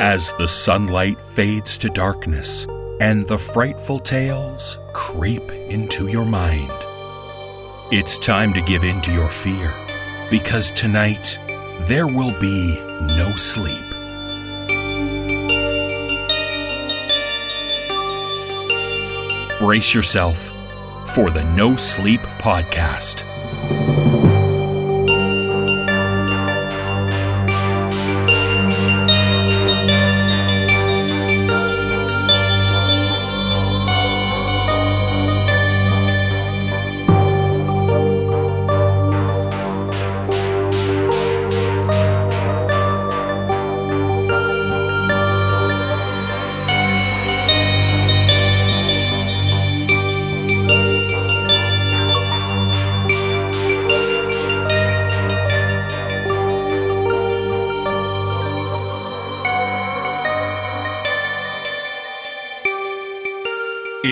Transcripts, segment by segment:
As the sunlight fades to darkness and the frightful tales creep into your mind, it's time to give in to your fear because tonight there will be no sleep. Brace yourself for the Nosleep Podcast.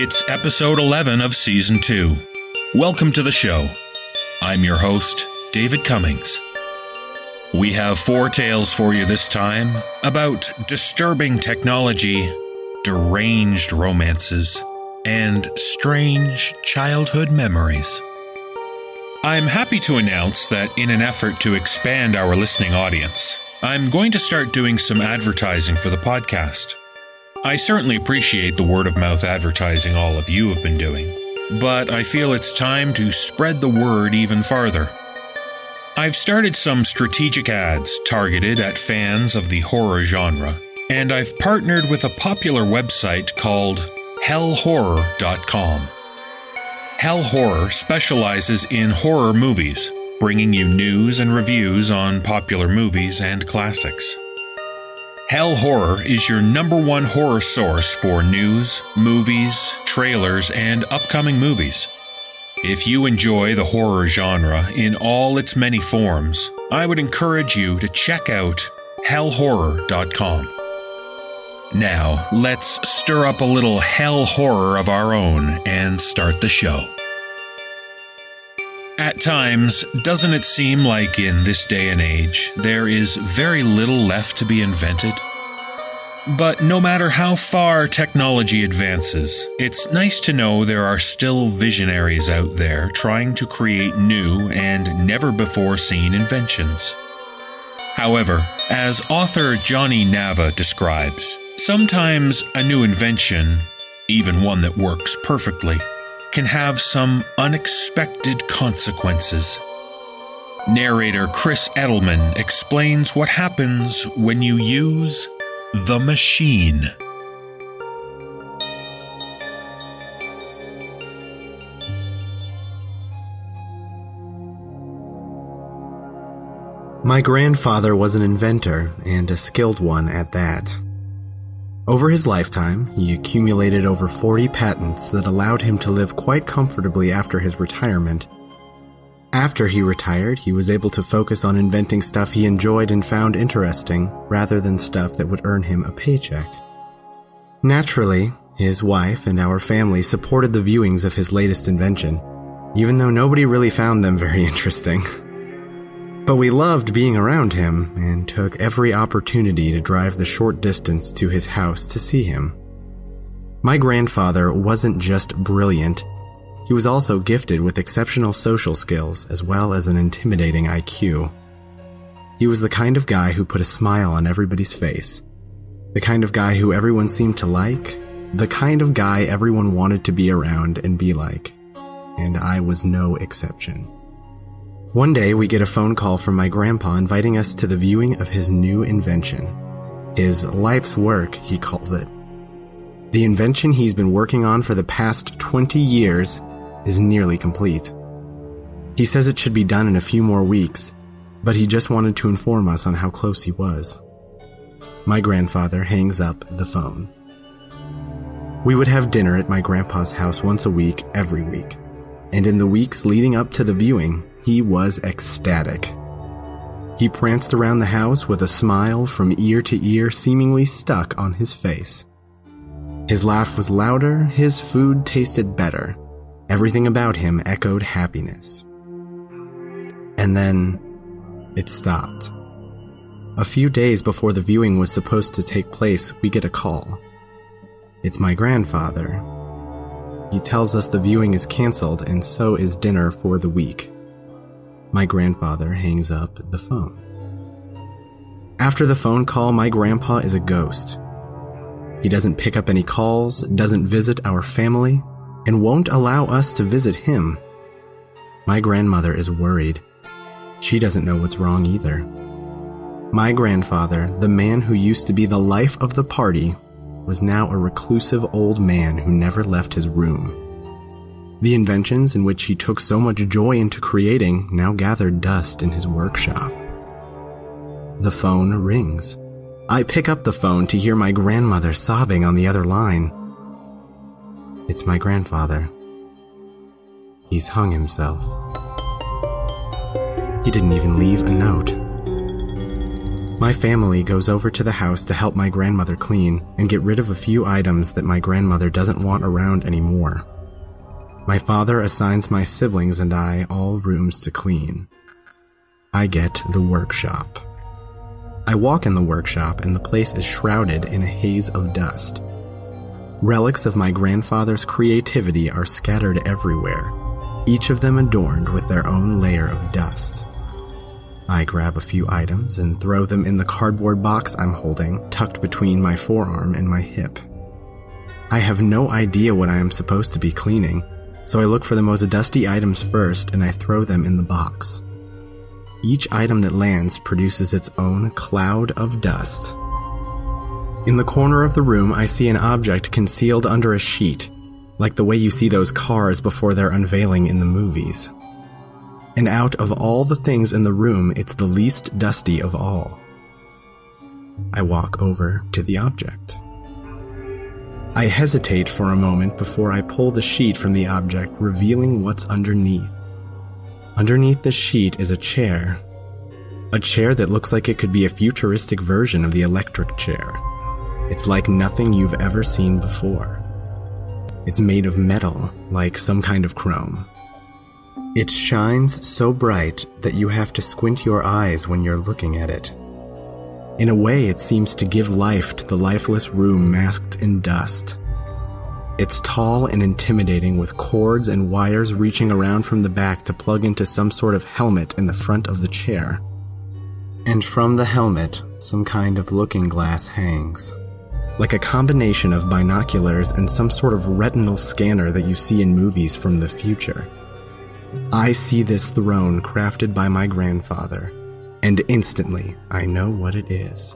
It's episode 11 of season 2. Welcome to the show. I'm your host, David Cummings. We have four tales for you this time about disturbing technology, deranged romances, and strange childhood memories. I'm happy to announce that in an effort to expand our listening audience, I'm going to start doing some advertising for the podcast. I certainly appreciate the word of mouth advertising all of you have been doing, but I feel it's time to spread the word even farther. I've started some strategic ads targeted at fans of the horror genre, and I've partnered with a popular website called hellhorror.com. Hell Horror specializes in horror movies, bringing you news and reviews on popular movies and classics. Hell Horror is your number one horror source for news, movies, trailers, and upcoming movies. If you enjoy the horror genre in all its many forms, I would encourage you to check out hellhorror.com. Now, let's stir up a little hell horror of our own and start the show. At times, doesn't it seem like in this day and age, there is very little left to be invented? But no matter how far technology advances, it's nice to know there are still visionaries out there trying to create new and never before seen inventions. However, as author Johnny Nava describes, sometimes a new invention, even one that works perfectly, can have some unexpected consequences. Narrator Chris Eddleman explains what happens when you use the machine. My grandfather was an inventor, and a skilled one at that. Over his lifetime, he accumulated over 40 patents that allowed him to live quite comfortably after his retirement. After he retired, he was able to focus on inventing stuff he enjoyed and found interesting, rather than stuff that would earn him a paycheck. Naturally, his wife and our family supported the viewings of his latest invention, even though nobody really found them very interesting. But we loved being around him and took every opportunity to drive the short distance to his house to see him. My grandfather wasn't just brilliant, he was also gifted with exceptional social skills as well as an intimidating IQ. He was the kind of guy who put a smile on everybody's face, the kind of guy who everyone seemed to like, the kind of guy everyone wanted to be around and be like. And I was no exception. One day, we get a phone call from my grandpa inviting us to the viewing of his new invention. His life's work, he calls it. The invention he's been working on for the past 20 years is nearly complete. He says it should be done in a few more weeks, but he just wanted to inform us on how close he was. My grandfather hangs up the phone. We would have dinner at my grandpa's house once a week, every week. And in the weeks leading up to the viewing, he was ecstatic. He pranced around the house with a smile from ear to ear seemingly stuck on his face. His laugh was louder, his food tasted better. Everything about him echoed happiness. And then it stopped. A few days before the viewing was supposed to take place, we get a call. It's my grandfather. He tells us the viewing is canceled and so is dinner for the week. My grandfather hangs up the phone. After the phone call, my grandpa is a ghost. He doesn't pick up any calls, doesn't visit our family, and won't allow us to visit him. My grandmother is worried. She doesn't know what's wrong either. My grandfather, the man who used to be the life of the party, was now a reclusive old man who never left his room. The inventions in which he took so much joy into creating now gathered dust in his workshop. The phone rings. I pick up the phone to hear my grandmother sobbing on the other line. It's my grandfather. He's hung himself. He didn't even leave a note. My family goes over to the house to help my grandmother clean and get rid of a few items that my grandmother doesn't want around anymore. My father assigns my siblings and I all rooms to clean. I get the workshop. I walk in the workshop and the place is shrouded in a haze of dust. Relics of my grandfather's creativity are scattered everywhere, each of them adorned with their own layer of dust. I grab a few items and throw them in the cardboard box I'm holding, tucked between my forearm and my hip. I have no idea what I am supposed to be cleaning, so I look for the most dusty items first and I throw them in the box. Each item that lands produces its own cloud of dust. In the corner of the room, I see an object concealed under a sheet, like the way you see those cars before their unveiling in the movies. And out of all the things in the room, it's the least dusty of all. I walk over to the object. I hesitate for a moment before I pull the sheet from the object, revealing what's underneath. Underneath the sheet is a chair. A chair that looks like it could be a futuristic version of the electric chair. It's like nothing you've ever seen before. It's made of metal, like some kind of chrome. It shines so bright that you have to squint your eyes when you're looking at it. In a way, it seems to give life to the lifeless room masked in dust. It's tall and intimidating with cords and wires reaching around from the back to plug into some sort of helmet in the front of the chair. And from the helmet, some kind of looking glass hangs. Like a combination of binoculars and some sort of retinal scanner that you see in movies from the future. I see this throne crafted by my grandfather, and instantly I know what it is.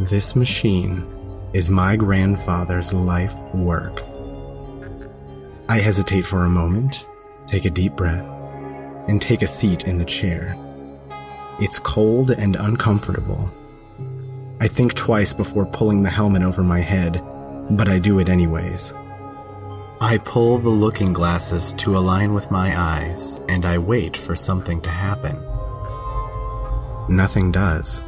This machine is my grandfather's life work. I hesitate for a moment, take a deep breath, and take a seat in the chair. It's cold and uncomfortable. I think twice before pulling the helmet over my head, but I do it anyways. I pull the looking glasses to align with my eyes, and I wait for something to happen. Nothing does.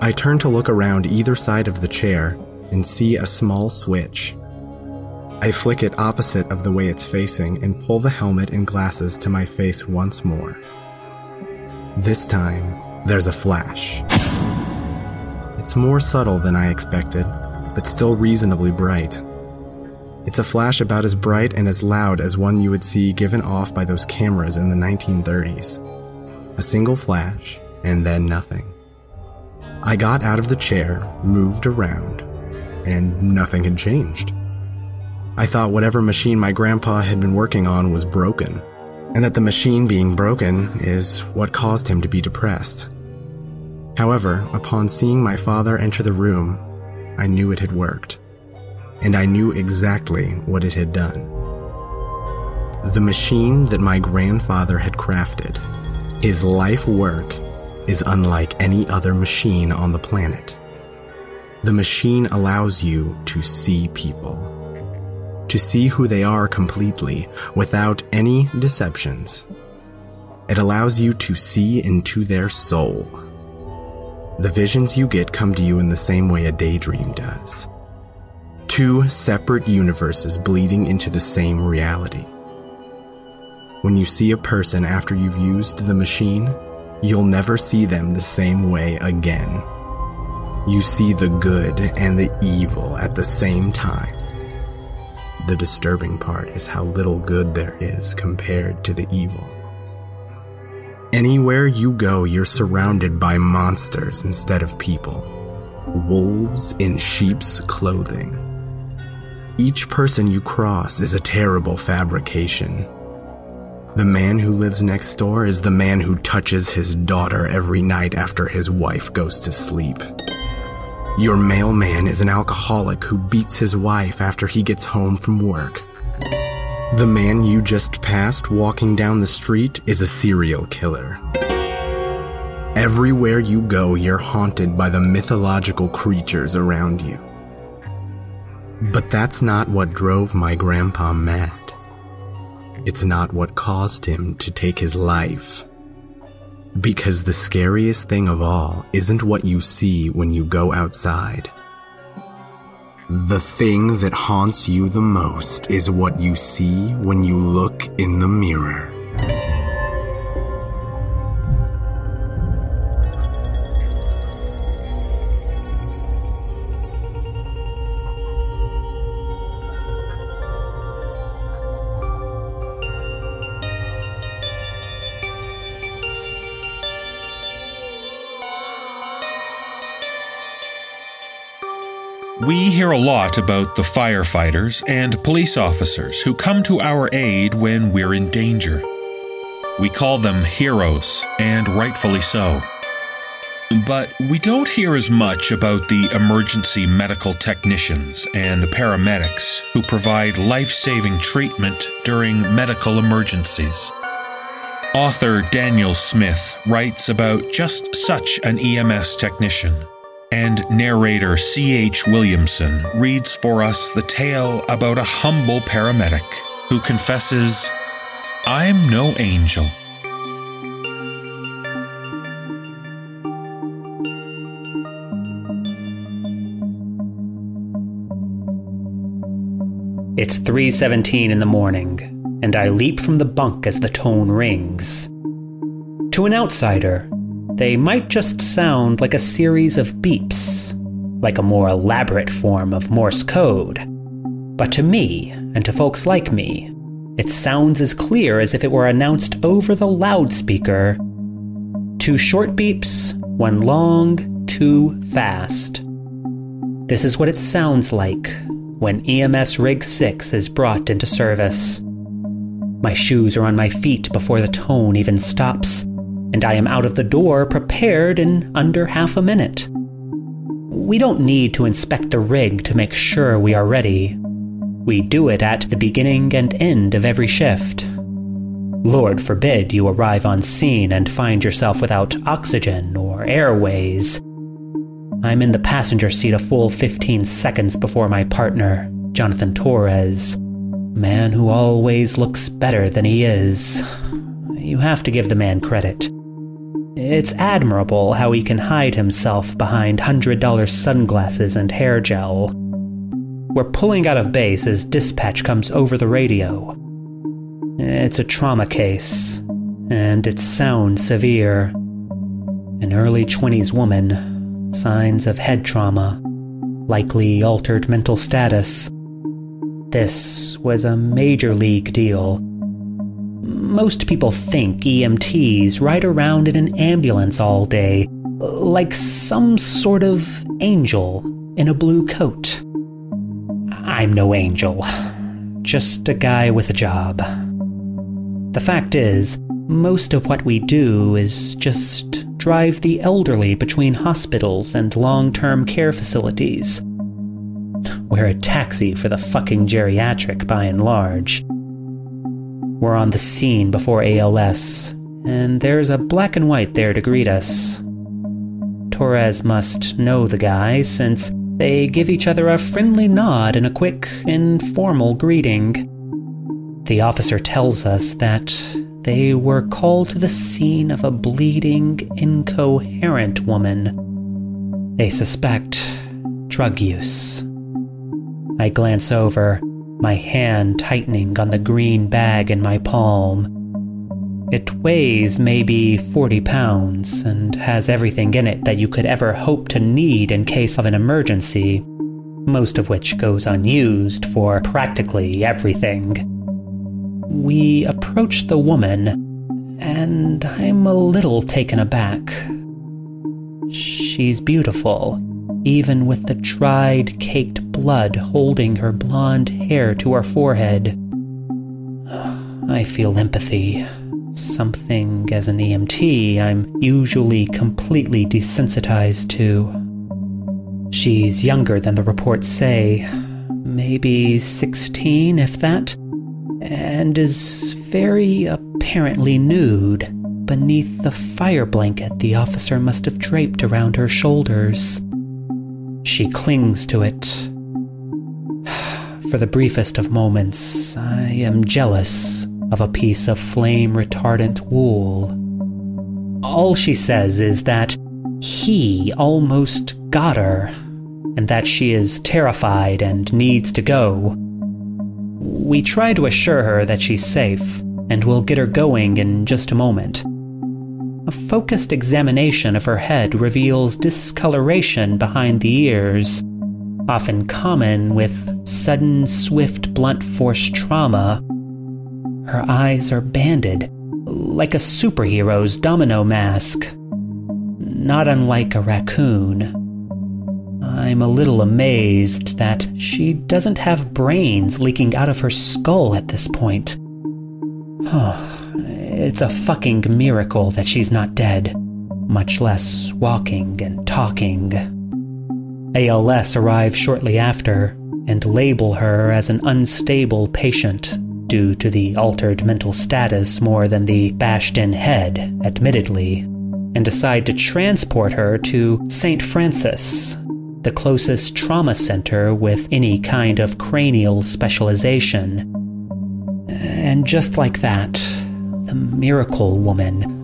I turn to look around either side of the chair and see a small switch. I flick it opposite of the way it's facing and pull the helmet and glasses to my face once more. This time, there's a flash. It's more subtle than I expected, but still reasonably bright. It's a flash about as bright and as loud as one you would see given off by those cameras in the 1930s. A single flash, and then nothing. I got out of the chair, moved around, and nothing had changed. I thought whatever machine my grandpa had been working on was broken, and that the machine being broken is what caused him to be depressed. However, upon seeing my father enter the room, I knew it had worked, and I knew exactly what it had done. The machine that my grandfather had crafted, his life work, is unlike any other machine on the planet. The machine allows you to see people, to see who they are completely, without any deceptions. It allows you to see into their soul. The visions you get come to you in the same way a daydream does. Two separate universes bleeding into the same reality. When you see a person after you've used the machine, you'll never see them the same way again. You see the good and the evil at the same time. The disturbing part is how little good there is compared to the evil. Anywhere you go, you're surrounded by monsters instead of people. Wolves in sheep's clothing. Each person you cross is a terrible fabrication. The man who lives next door is the man who touches his daughter every night after his wife goes to sleep. Your mailman is an alcoholic who beats his wife after he gets home from work. The man you just passed walking down the street is a serial killer. Everywhere you go, you're haunted by the mythological creatures around you. But that's not what drove my grandpa mad. It's not what caused him to take his life. Because the scariest thing of all isn't what you see when you go outside. The thing that haunts you the most is what you see when you look in the mirror. Hear a lot about the firefighters and police officers who come to our aid when we're in danger. We call them heroes, and rightfully so. But we don't hear as much about the emergency medical technicians and the paramedics who provide life saving treatment during medical emergencies. Author Daniel Smith writes about just such an EMS technician and narrator C.H. Williamson reads for us the tale about a humble paramedic who confesses, I'm no angel. It's 3:17 in the morning, and I leap from the bunk as the tone rings. To an outsider, they might just sound like a series of beeps, like a more elaborate form of Morse code. But to me, and to folks like me, it sounds as clear as if it were announced over the loudspeaker. Two short beeps, one long, two fast. This is what it sounds like when EMS Rig 6 is brought into service. My shoes are on my feet before the tone even stops and I am out of the door prepared in under half a minute. We don't need to inspect the rig to make sure we are ready. We do it at the beginning and end of every shift. Lord forbid you arrive on scene and find yourself without oxygen or airways. I'm in the passenger seat a full 15 seconds before my partner, Jonathan Torres, man who always looks better than he is. You have to give the man credit. It's admirable how he can hide himself behind $100 sunglasses and hair gel. We're pulling out of base as dispatch comes over the radio. It's a trauma case, and it sounds severe. An early 20s woman, signs of head trauma, likely altered mental status. This was a major league deal most people think EMTs ride around in an ambulance all day, like some sort of angel in a blue coat. I'm no angel, just a guy with a job. The fact is, most of what we do is just drive the elderly between hospitals and long term care facilities. We're a taxi for the fucking geriatric by and large. We're on the scene before ALS, and there's a black and white there to greet us. Torres must know the guy since they give each other a friendly nod and a quick, informal greeting. The officer tells us that they were called to the scene of a bleeding, incoherent woman. They suspect drug use. I glance over, my hand tightening on the green bag in my palm. It weighs maybe 40 pounds and has everything in it that you could ever hope to need in case of an emergency, most of which goes unused for practically everything. We approach the woman, and I'm a little taken aback. She's beautiful, even with the dried, caked blood holding her blonde hair to her forehead. I feel empathy. Something as an EMT I'm usually completely desensitized to. She's younger than the reports say, maybe 16, if that, and is very apparently nude beneath the fire blanket the officer must have draped around her shoulders. She clings to it. For the briefest of moments, I am jealous of a piece of flame retardant wool. All she says is that he almost got her, and that she is terrified and needs to go. We try to assure her that she's safe, and we'll get her going in just a moment. A focused examination of her head reveals discoloration behind the ears, often common with sudden, swift, blunt force trauma. Her eyes are banded, like a superhero's domino mask, not unlike a raccoon. I'm a little amazed that she doesn't have brains leaking out of her skull at this point. It's a fucking miracle that she's not dead, much less walking and talking. ALS arrive shortly after and label her as an unstable patient due to the altered mental status more than the bashed in head, admittedly, and decide to transport her to St. Francis, the closest trauma center with any kind of cranial specialization. And just like that, the miracle woman,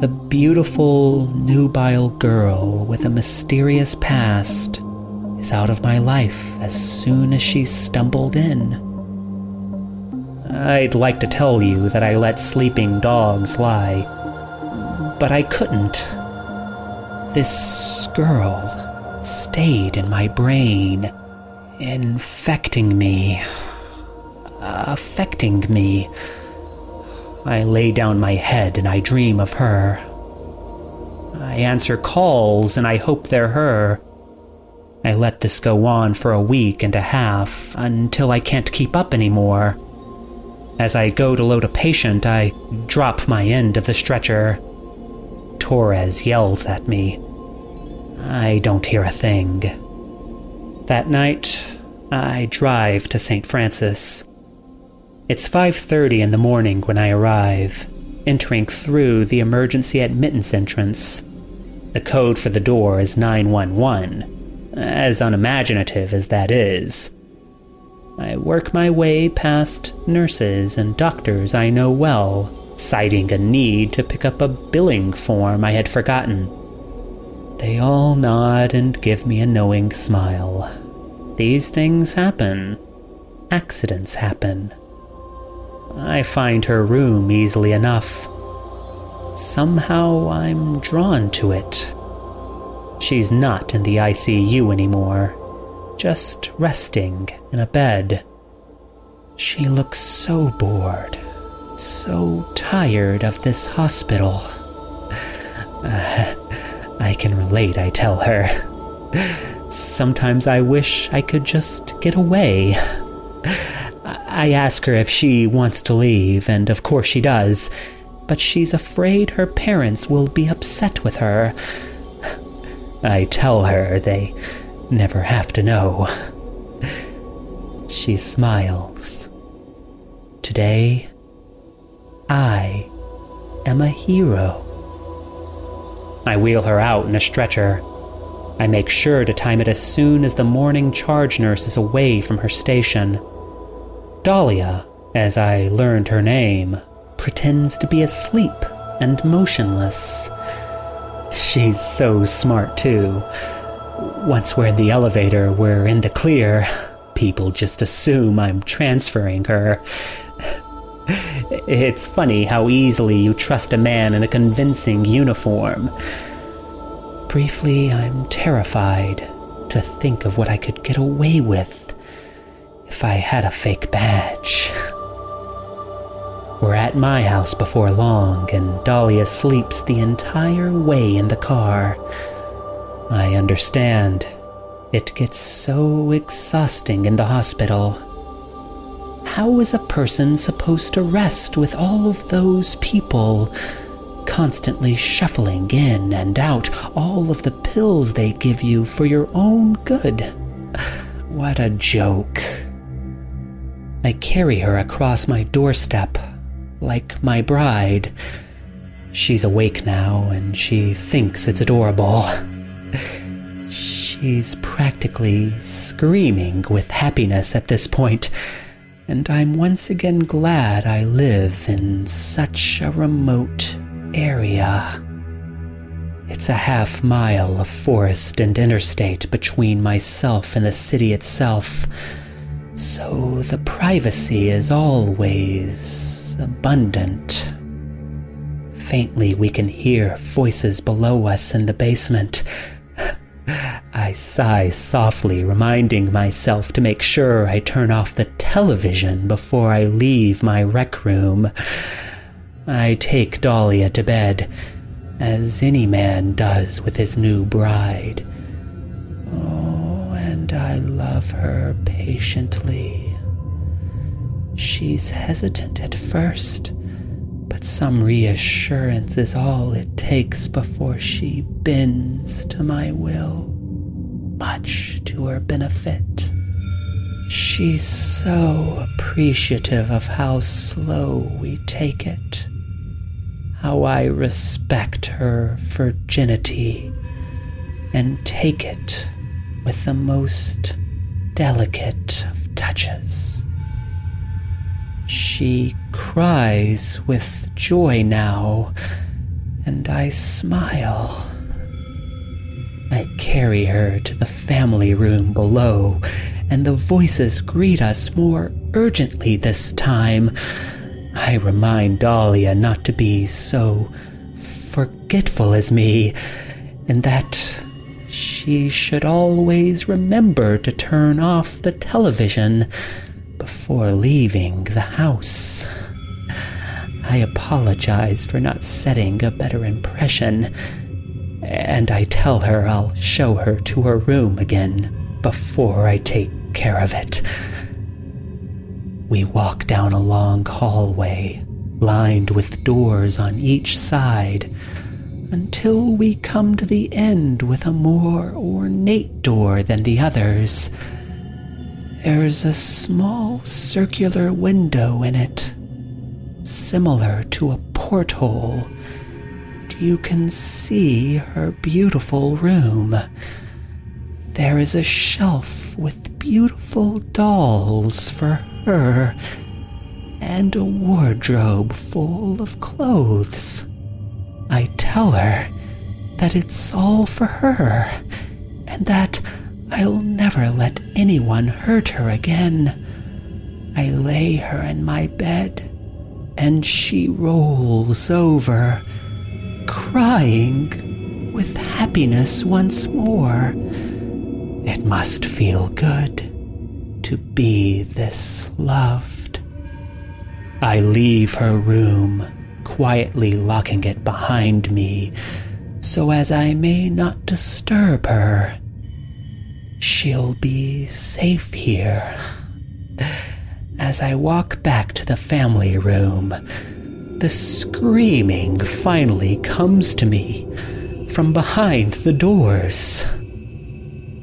the beautiful, nubile girl with a mysterious past, is out of my life as soon as she stumbled in. I'd like to tell you that I let sleeping dogs lie, but I couldn't. This girl stayed in my brain, infecting me, affecting me I lay down my head and I dream of her. I answer calls and I hope they're her. I let this go on for a week and a half until I can't keep up anymore. As I go to load a patient, I drop my end of the stretcher. Torres yells at me. I don't hear a thing. That night, I drive to St. Francis. It's 5:30 in the morning when I arrive, entering through the emergency admittance entrance. The code for the door is 911, as unimaginative as that is. I work my way past nurses and doctors I know well, citing a need to pick up a billing form I had forgotten. They all nod and give me a knowing smile. These things happen. Accidents happen. I find her room easily enough. Somehow I'm drawn to it. She's not in the ICU anymore, just resting in a bed. She looks so bored, so tired of this hospital. Uh, I can relate, I tell her. Sometimes I wish I could just get away. I ask her if she wants to leave, and of course she does. but she's afraid her parents will be upset with her. I tell her they never have to know. She smiles. Today, I am a hero. I wheel her out in a stretcher. I make sure to time it as soon as the morning charge nurse is away from her station. Dahlia, as I learned her name, pretends to be asleep and motionless. She's so smart, too. Once we're in the elevator, we're in the clear. People just assume I'm transferring her. It's funny how easily you trust a man in a convincing uniform. Briefly, I'm terrified to think of what I could get away with if I had a fake badge. We're at my house before long, and Dahlia sleeps the entire way in the car. I understand. It gets so exhausting in the hospital. How is a person supposed to rest with all of those people constantly shuffling in and out all of the pills they give you for your own good? What a joke. I carry her across my doorstep like my bride. She's awake now and she thinks it's adorable. She's practically screaming with happiness at this point, and I'm once again glad I live in such a remote area. It's a half mile of forest and interstate between myself and the city itself, so the privacy is always abundant. Faintly, we can hear voices below us in the basement. I sigh softly, reminding myself to make sure I turn off the television before I leave my rec room. I take Dahlia to bed, as any man does with his new bride. Oh, and I love her patiently. She's hesitant at first, but some reassurance is all it takes before she bends to my will, much to her benefit. She's so appreciative of how slow we take it, how I respect her virginity and take it with the most delicate of touches. She cries with joy now, and I smile. I carry her to the family room below, and the voices greet us more urgently this time. I remind Dahlia not to be so forgetful as me, and that she should always remember to turn off the television before leaving the house. I apologize for not setting a better impression, and I tell her I'll show her to her room again before I take care of it. We walk down a long hallway, lined with doors on each side, until we come to the end with a more ornate door than the others. There's a small circular window in it, similar to a porthole. You can see her beautiful room. There is a shelf with beautiful dolls for her, and a wardrobe full of clothes. I tell her that it's all for her, and that I'll never let anyone hurt her again. I lay her in my bed, and she rolls over, crying with happiness once more. It must feel good to be this loved. I leave her room, quietly locking it behind me, so as I may not disturb her She'll be safe here. As I walk back to the family room, the screaming finally comes to me from behind the doors.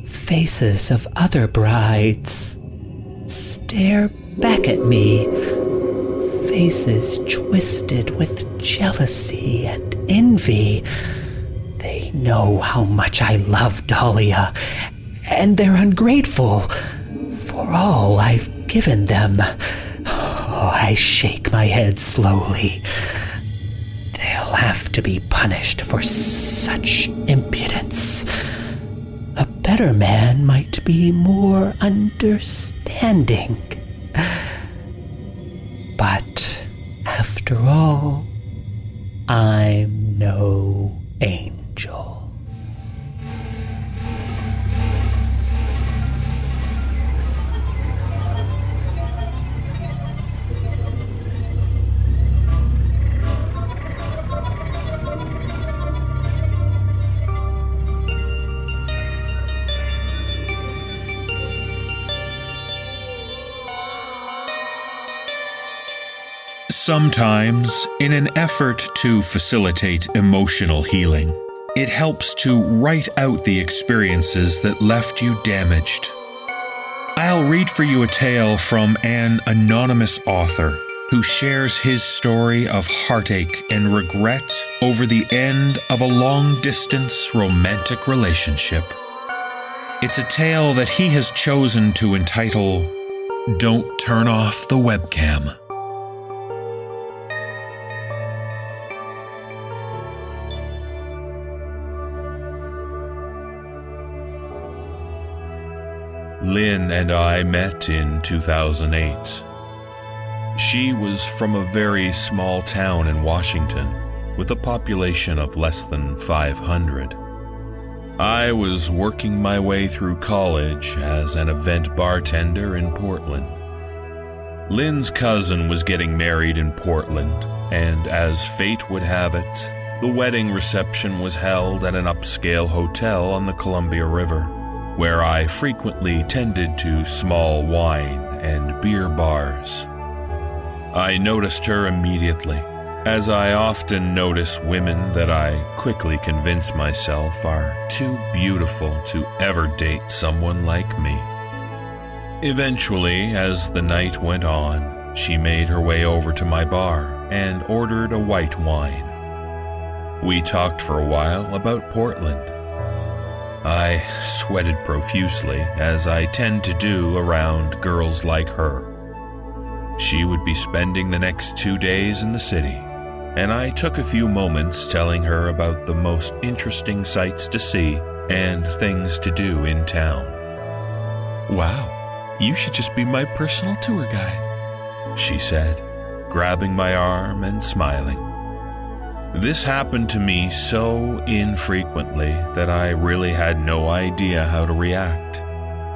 Faces of other brides stare back at me, faces twisted with jealousy and envy. They know how much I love Dahlia, and they're ungrateful for all I've given them. Oh, I shake my head slowly. They'll have to be punished for such impudence. A better man might be more understanding. But after all, I'm no angel. Sometimes, in an effort to facilitate emotional healing, it helps to write out the experiences that left you damaged. I'll read for you a tale from an anonymous author who shares his story of heartache and regret over the end of a long distance romantic relationship. It's a tale that he has chosen to entitle Don't Turn Off the Webcam. Lynn and I met in 2008. She was from a very small town in Washington with a population of less than 500. I was working my way through college as an event bartender in Portland. Lynn's cousin was getting married in Portland, and as fate would have it, the wedding reception was held at an upscale hotel on the Columbia River where I frequently tended to small wine and beer bars. I noticed her immediately, as I often notice women that I quickly convince myself are too beautiful to ever date someone like me. Eventually, as the night went on, she made her way over to my bar and ordered a white wine. We talked for a while about Portland I sweated profusely, as I tend to do around girls like her. She would be spending the next two days in the city, and I took a few moments telling her about the most interesting sights to see and things to do in town. Wow, you should just be my personal tour guide, she said, grabbing my arm and smiling. This happened to me so infrequently that I really had no idea how to react.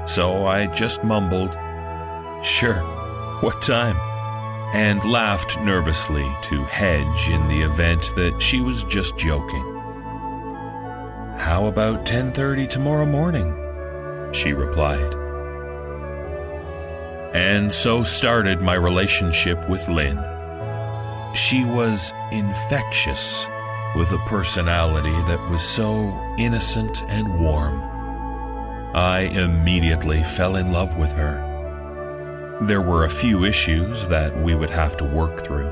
So I just mumbled, Sure, what time? and laughed nervously to hedge in the event that she was just joking. How about 10:30 tomorrow morning? she replied. And so started my relationship with Lynn. She was infectious with a personality that was so innocent and warm. I immediately fell in love with her. There were a few issues that we would have to work through.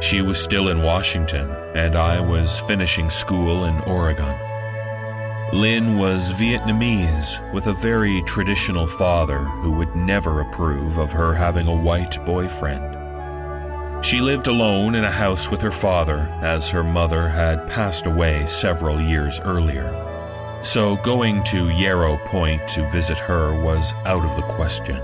She was still in Washington, and I was finishing school in Oregon. Lynn was Vietnamese with a very traditional father who would never approve of her having a white boyfriend. She lived alone in a house with her father, as her mother had passed away several years earlier. So going to Yarrow Point to visit her was out of the question.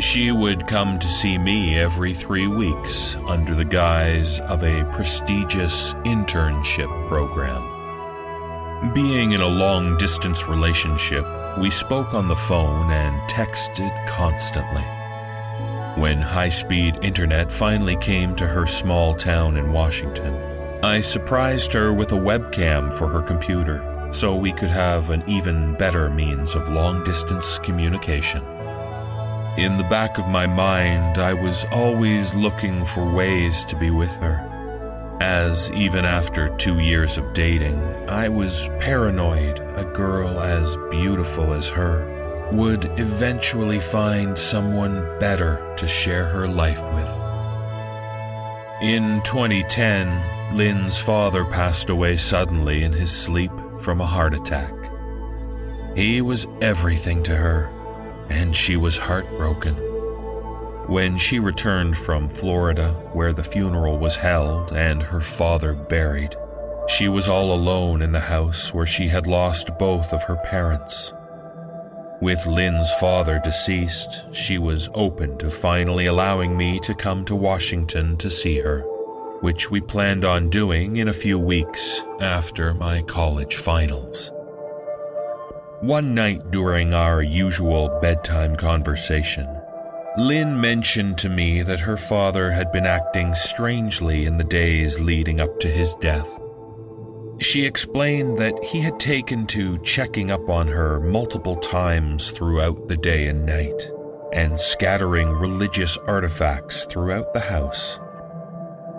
She would come to see me every three weeks under the guise of a prestigious internship program. Being in a long distance relationship, we spoke on the phone and texted constantly. When high speed internet finally came to her small town in Washington, I surprised her with a webcam for her computer so we could have an even better means of long distance communication. In the back of my mind, I was always looking for ways to be with her. As even after two years of dating, I was paranoid a girl as beautiful as her would eventually find someone better to share her life with. In 2010, Lynn's father passed away suddenly in his sleep from a heart attack. He was everything to her, and she was heartbroken. When she returned from Florida, where the funeral was held and her father buried, she was all alone in the house where she had lost both of her parents. With Lynn's father deceased, she was open to finally allowing me to come to Washington to see her, which we planned on doing in a few weeks after my college finals. One night during our usual bedtime conversation, Lynn mentioned to me that her father had been acting strangely in the days leading up to his death. She explained that he had taken to checking up on her multiple times throughout the day and night, and scattering religious artifacts throughout the house.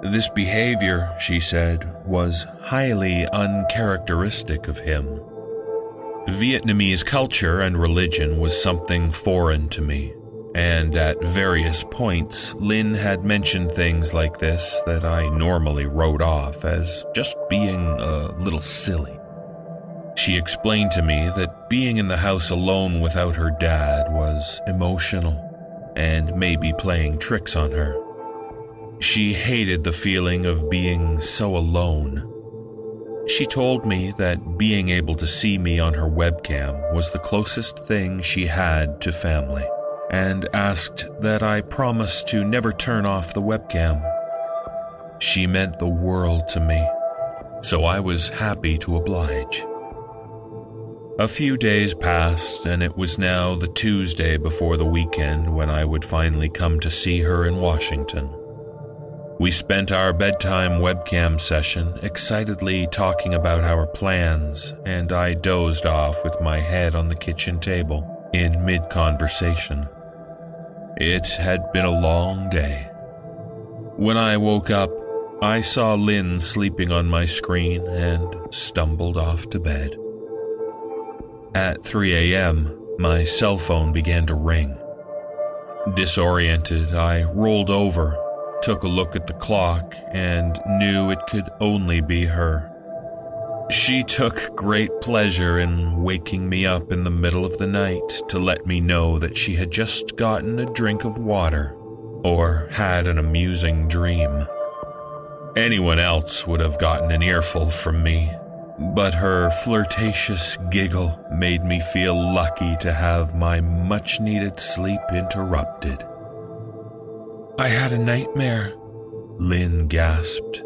This behavior, she said, was highly uncharacteristic of him. Vietnamese culture and religion was something foreign to me, and at various points, Lynn had mentioned things like this that I normally wrote off as just being a little silly. She explained to me that being in the house alone without her dad was emotional and maybe playing tricks on her. She hated the feeling of being so alone. She told me that being able to see me on her webcam was the closest thing she had to family and asked that I promise to never turn off the webcam. She meant the world to me, so I was happy to oblige. A few days passed, and it was now the Tuesday before the weekend when I would finally come to see her in Washington. We spent our bedtime webcam session excitedly talking about our plans, and I dozed off with my head on the kitchen table in mid conversation. It had been a long day. When I woke up, I saw Lynn sleeping on my screen and stumbled off to bed. At 3 a.m., my cell phone began to ring. Disoriented, I rolled over, took a look at the clock, and knew it could only be her. She took great pleasure in waking me up in the middle of the night to let me know that she had just gotten a drink of water or had an amusing dream. Anyone else would have gotten an earful from me, but her flirtatious giggle made me feel lucky to have my much needed sleep interrupted. I had a nightmare, Lynn gasped.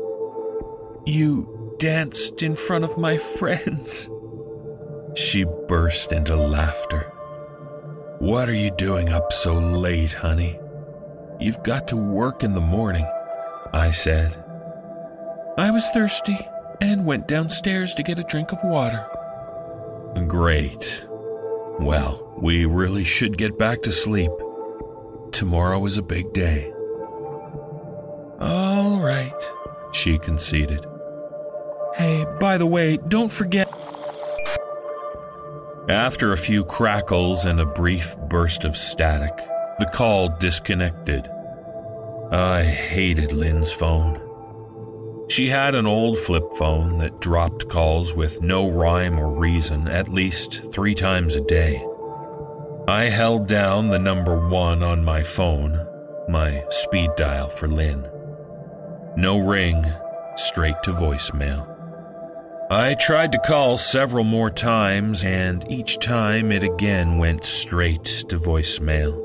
You danced in front of my friends. She burst into laughter. What are you doing up so late, honey? You've got to work in the morning, I said. I was thirsty and went downstairs to get a drink of water. Great. Well, we really should get back to sleep. Tomorrow is a big day. All right, she conceded. Hey, by the way, don't forget. After a few crackles and a brief burst of static, the call disconnected. I hated Lynn's phone. She had an old flip phone that dropped calls with no rhyme or reason at least three times a day. I held down the number one on my phone, my speed dial for Lynn. No ring, straight to voicemail. I tried to call several more times, and each time it again went straight to voicemail.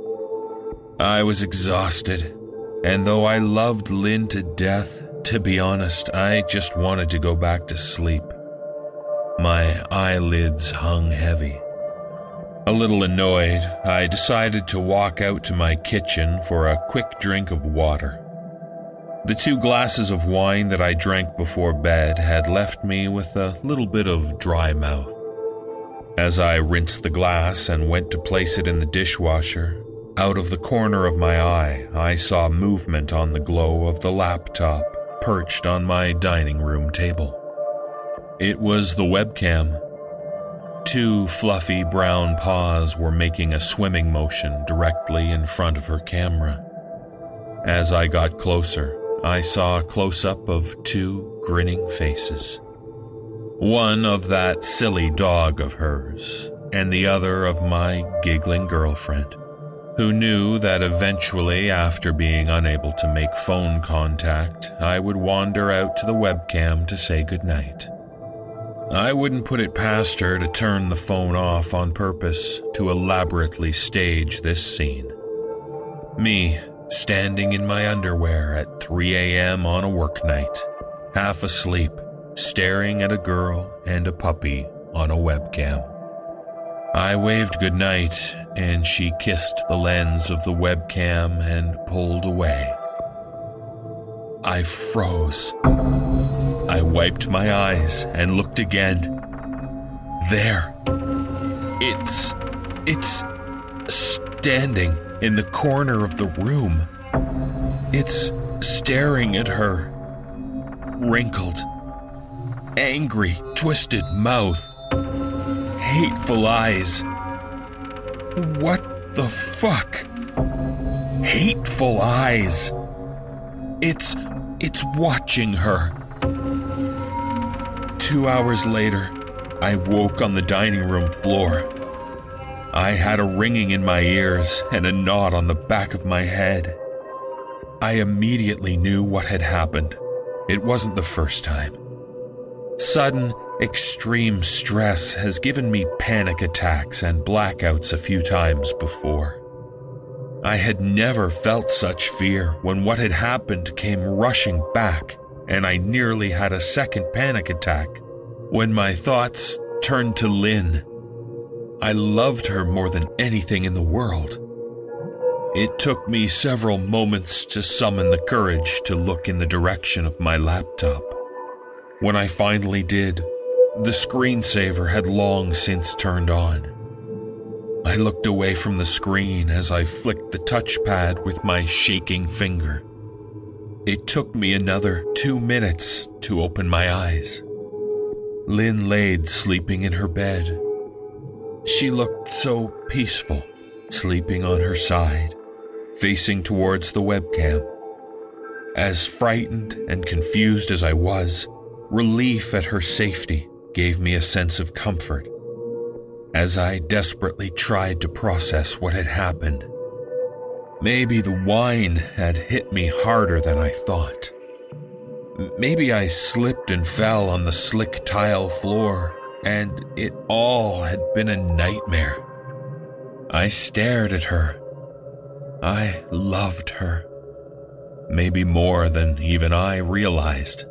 I was exhausted, and though I loved Lynn to death, to be honest, I just wanted to go back to sleep. My eyelids hung heavy. A little annoyed, I decided to walk out to my kitchen for a quick drink of water. The two glasses of wine that I drank before bed had left me with a little bit of dry mouth. As I rinsed the glass and went to place it in the dishwasher, Out of the corner of my eye, I saw movement on the glow of the laptop perched on my dining room table. It was the webcam. Two fluffy brown paws were making a swimming motion directly in front of her camera. As I got closer, I saw a close up of two grinning faces. One of that silly dog of hers, and the other of my giggling girlfriend, who knew that eventually, after being unable to make phone contact, I would wander out to the webcam to say goodnight. I wouldn't put it past her to turn the phone off on purpose to elaborately stage this scene. Me, standing in my underwear at 3 a.m. on a work night, half asleep, staring at a girl and a puppy on a webcam. I waved goodnight, and she kissed the lens of the webcam and pulled away. I froze. I wiped my eyes and looked again. There. It's. It's. standing in the corner of the room. It's staring at her. Wrinkled. Angry, twisted mouth. Hateful eyes. What the fuck? Hateful eyes. It's. it's watching her. Two hours later, I woke on the dining room floor. I had a ringing in my ears and a knot on the back of my head. I immediately knew what had happened. It wasn't the first time. Sudden, extreme stress has given me panic attacks and blackouts a few times before. I had never felt such fear when what had happened came rushing back, and I nearly had a second panic attack when my thoughts turned to Lynn. I loved her more than anything in the world. It took me several moments to summon the courage to look in the direction of my laptop. When I finally did, the screensaver had long since turned on. I looked away from the screen as I flicked the touchpad with my shaking finger. It took me another two minutes to open my eyes. Lynn laid sleeping in her bed. She looked so peaceful, sleeping on her side, facing towards the webcam. As frightened and confused as I was, relief at her safety gave me a sense of comfort as I desperately tried to process what had happened. Maybe the wine had hit me harder than I thought. Maybe I slipped and fell on the slick tile floor, and it all had been a nightmare. I stared at her. I loved her. Maybe more than even I realized.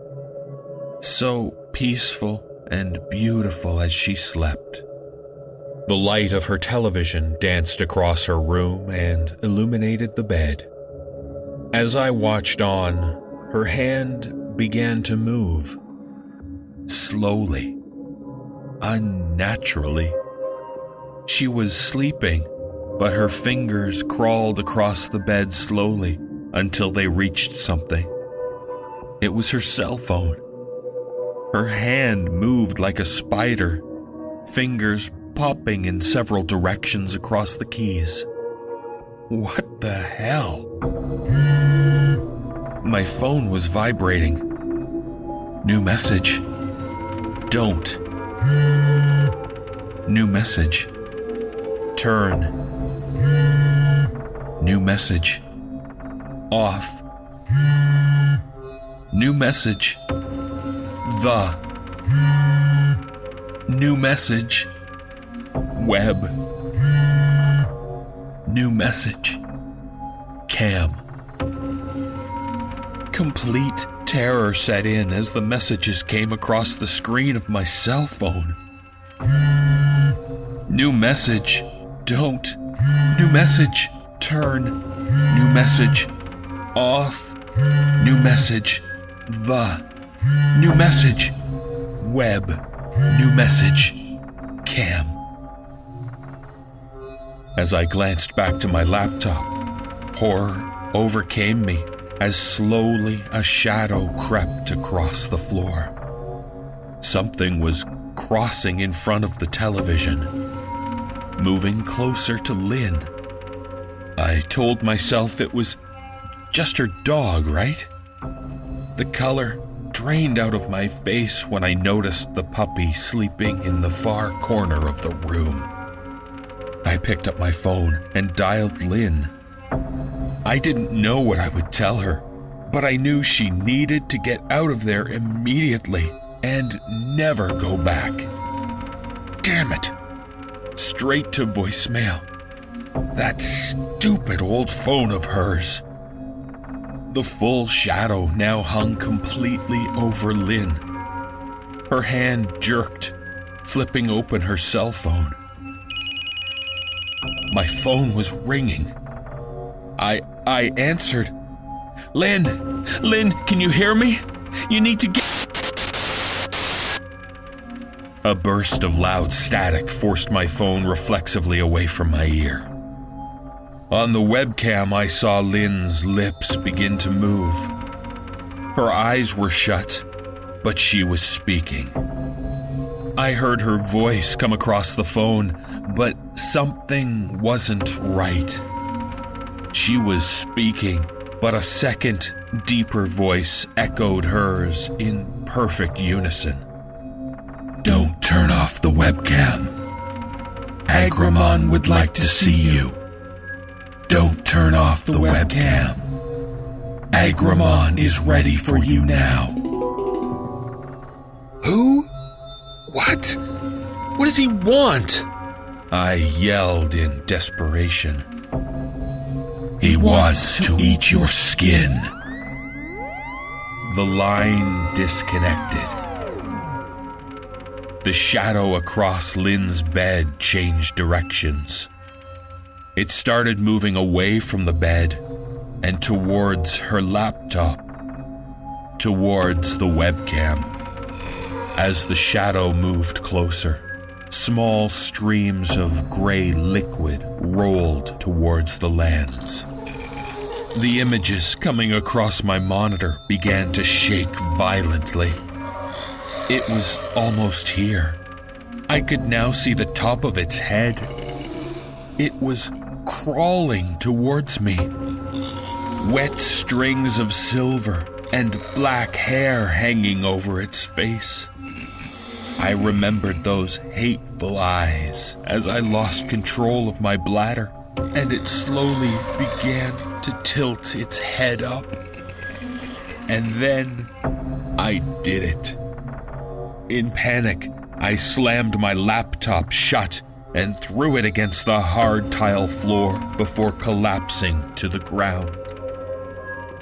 So peaceful and beautiful as she slept. The light of her television danced across her room and illuminated the bed. As I watched on, her hand began to move. Slowly. Unnaturally. She was sleeping, but her fingers crawled across the bed slowly until they reached something. It was her cell phone. Her hand moved like a spider, fingers popping in several directions across the keys. What the hell? My phone was vibrating. New message. Don't. New message. Turn. New message. Off. New message. The. New message. Web. New message. Cam. Complete terror set in as the messages came across the screen of my cell phone. New message. Don't. New message. Turn. New message. Off. New message. The. New message. Web. New message. Cam. As I glanced back to my laptop, horror overcame me as slowly a shadow crept across the floor. Something was crossing in front of the television, moving closer to Lynn. I told myself it was just her dog, right? The color drained out of my face when I noticed the puppy sleeping in the far corner of the room. I picked up my phone and dialed Lynn. I didn't know what I would tell her, but I knew she needed to get out of there immediately and never go back. Damn it! Straight to voicemail. That stupid old phone of hers. The full shadow now hung completely over Lynn. Her hand jerked, flipping open her cell phone. My phone was ringing. I I answered. Lynn, Lynn, can you hear me? You need to get. A burst of loud static forced my phone reflexively away from my ear. On the webcam, I saw Lynn's lips begin to move. Her eyes were shut, but she was speaking. I heard her voice come across the phone, but something wasn't right. She was speaking, but a second, deeper voice echoed hers in perfect unison. Don't turn off the webcam. Agramon would like to see you. Don't turn off the webcam. Agramon is ready for you now. Who? What? What does he want? I yelled in desperation. He wants to eat your skin. The line disconnected. The shadow across Lynn's bed changed directions. It started moving away from the bed and towards her laptop, towards the webcam. As the shadow moved closer, small streams of gray liquid rolled towards the lens. The images coming across my monitor began to shake violently. It was almost here. I could now see the top of its head. It was crawling towards me. Wet strings of silver and black hair hanging over its face. I remembered those hateful eyes as I lost control of my bladder and it slowly began to tilt its head up. And then I did it. In panic, I slammed my laptop shut and threw it against the hard tile floor before collapsing to the ground.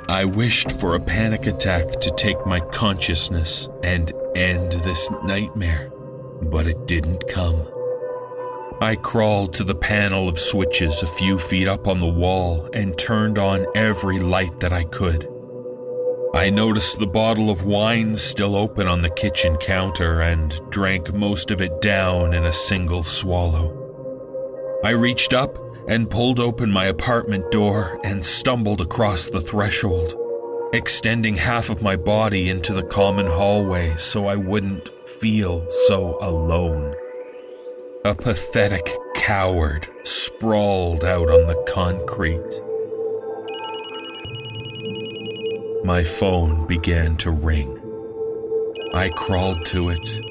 I wished for a panic attack to take my consciousness and end this nightmare, but it didn't come. I crawled to the panel of switches a few feet up on the wall and turned on every light that I could. I noticed the bottle of wine still open on the kitchen counter and drank most of it down in a single swallow. I reached up and pulled open my apartment door and stumbled across the threshold, extending half of my body into the common hallway so I wouldn't feel so alone. A pathetic coward sprawled out on the concrete. My phone began to ring. I crawled to it.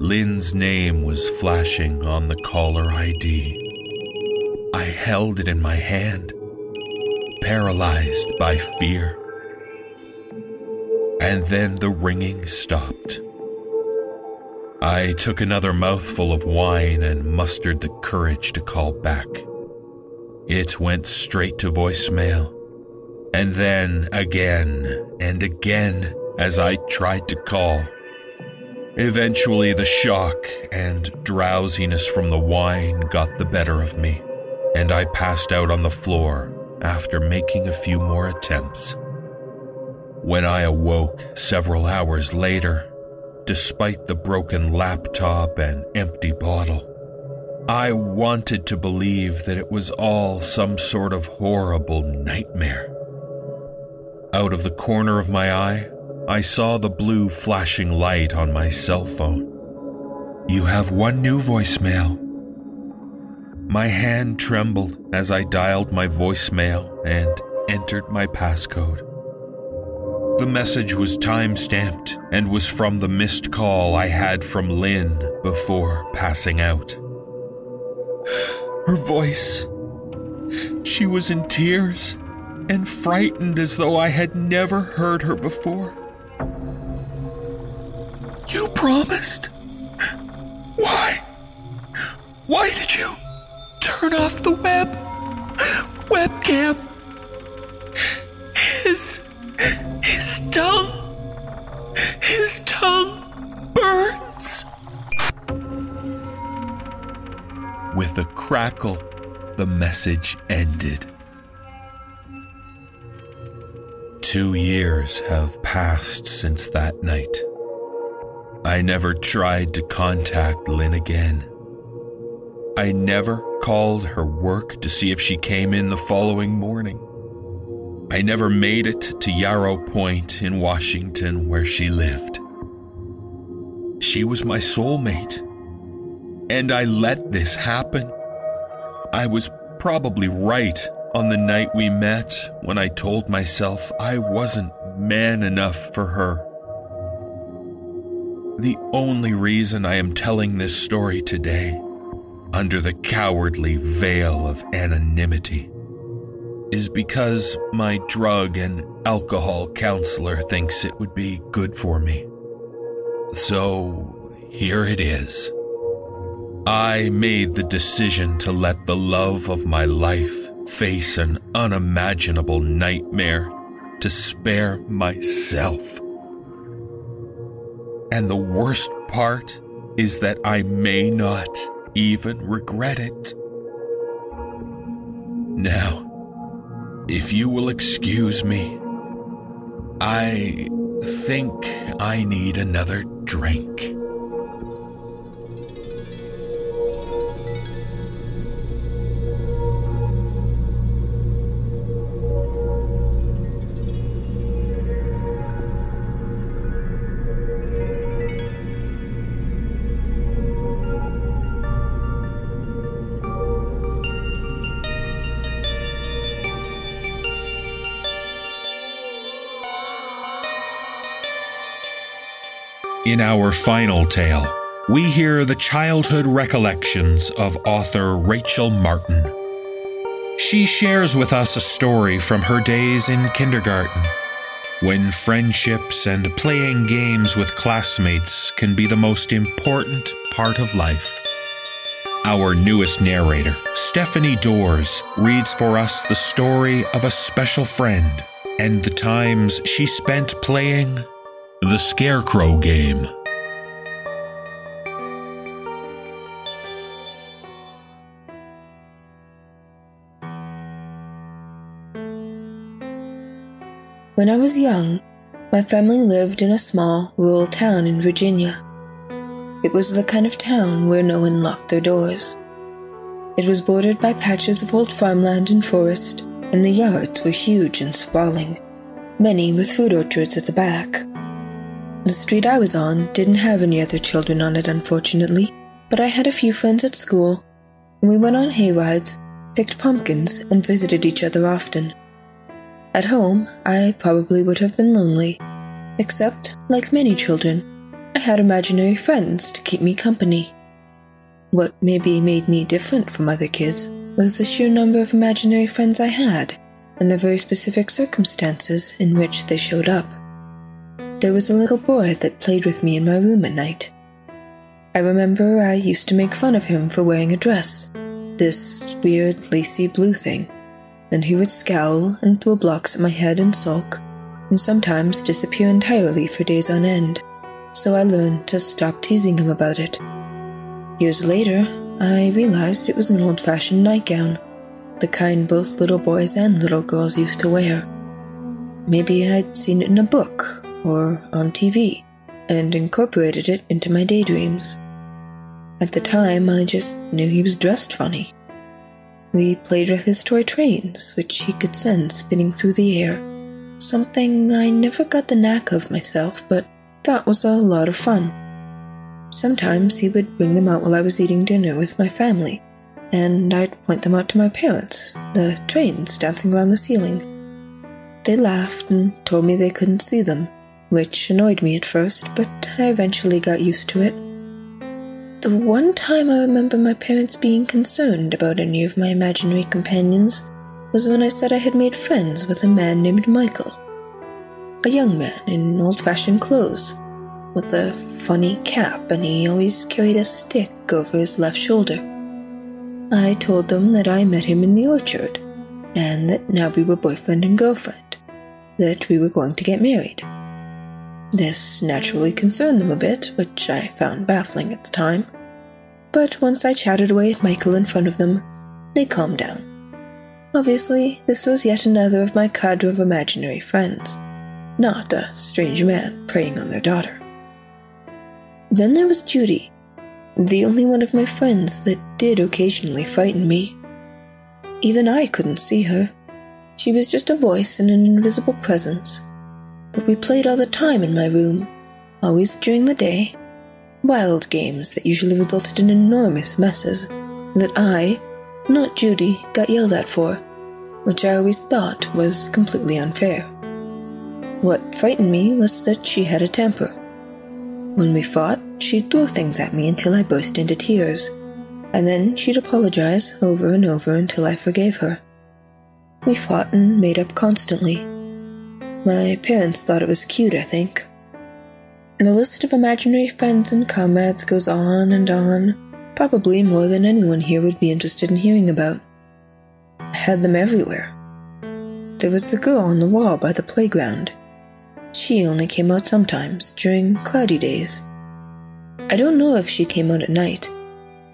Lynn's name was flashing on the caller ID. I held it in my hand, paralyzed by fear. And then the ringing stopped. I took another mouthful of wine and mustered the courage to call back. It went straight to voicemail, and then again and again as I tried to call. Eventually, the shock and drowsiness from the wine got the better of me and I passed out on the floor after making a few more attempts. When I awoke several hours later, despite the broken laptop and empty bottle, I wanted to believe that it was all some sort of horrible nightmare. Out of the corner of my eye, I saw the blue flashing light on my cell phone. You have one new voicemail. My hand trembled as I dialed my voicemail and entered my passcode. The message was time stamped and was from the missed call I had from Lynn before passing out. Her voice. She was in tears and frightened as though I had never heard her before. You promised? Why? Why did you turn off the web? Webcam? His. His tongue. His tongue burns. With a crackle, the message ended. Two years have passed since that night. I never tried to contact Lynn again. I never called her work to see if she came in the following morning. I never made it to Yarrow Point in Washington where she lived. She was my soulmate. And I let this happen. I was probably right on the night we met when I told myself I wasn't man enough for her. The only reason I am telling this story today, under the cowardly veil of anonymity, is because my drug and alcohol counselor thinks it would be good for me. So, here it is. I made the decision to let the love of my life face an unimaginable nightmare to spare myself. And the worst part is that I may not even regret it. Now, if you will excuse me, I think I need another drink. In our final tale, we hear the childhood recollections of author Rachel Martin. She shares with us a story from her days in kindergarten, when friendships and playing games with classmates can be the most important part of life. Our newest narrator, Stephanie Dohrs, reads for us the story of a special friend and the times she spent playing the Scarecrow Game. When I was young, my family lived in a small rural town in Virginia. It was the kind of town where no one locked their doors. It was bordered by patches of old farmland and forest, and the yards were huge and sprawling, many with fruit orchards at the back. The street I was on didn't have any other children on it, unfortunately, but I had a few friends at school, and we went on hay rides, picked pumpkins, and visited each other often. At home, I probably would have been lonely, except, like many children, I had imaginary friends to keep me company. What maybe made me different from other kids was the sheer number of imaginary friends I had, and the very specific circumstances in which they showed up there was a little boy that played with me in my room at night. I remember I used to make fun of him for wearing a dress, this weird lacy blue thing, and he would scowl and throw blocks at my head and sulk, and sometimes disappear entirely for days on end, so I learned to stop teasing him about it. Years later, I realized it was an old fashioned nightgown, the kind both little boys and little girls used to wear. Maybe I'd seen it in a book or on TV and incorporated it into my daydreams. At the time, I just knew he was dressed funny. We played with his toy trains, which he could send spinning through the air. Something I never got the knack of myself, but thought was a lot of fun. Sometimes he would bring them out while I was eating dinner with my family, and I'd point them out to my parents, the trains dancing around the ceiling. They laughed and told me they couldn't see them, which annoyed me at first, but I eventually got used to it. The one time I remember my parents being concerned about any of my imaginary companions was when I said I had made friends with a man named Michael. A young man in old fashioned clothes, with a funny cap, and he always carried a stick over his left shoulder. I told them that I met him in the orchard, and that now we were boyfriend and girlfriend, that we were going to get married. This naturally concerned them a bit, which I found baffling at the time. But once I chatted away at Michael in front of them, they calmed down. Obviously, this was yet another of my cadre of imaginary friends, not a strange man preying on their daughter. Then there was Judy, the only one of my friends that did occasionally frighten me. Even I couldn't see her. She was just a voice and an invisible presence. But we played all the time in my room, always during the day. Wild games that usually resulted in enormous messes that I, not Judy, got yelled at for, which I always thought was completely unfair. What frightened me was that she had a temper. When we fought, she'd throw things at me until I burst into tears and then she'd apologize over and over until I forgave her. We fought and made up constantly. My parents thought it was cute, I think. The list of imaginary friends and comrades goes on and on, probably more than anyone here would be interested in hearing about. I had them everywhere. There was the girl on the wall by the playground. She only came out sometimes, during cloudy days. I don't know if she came out at night,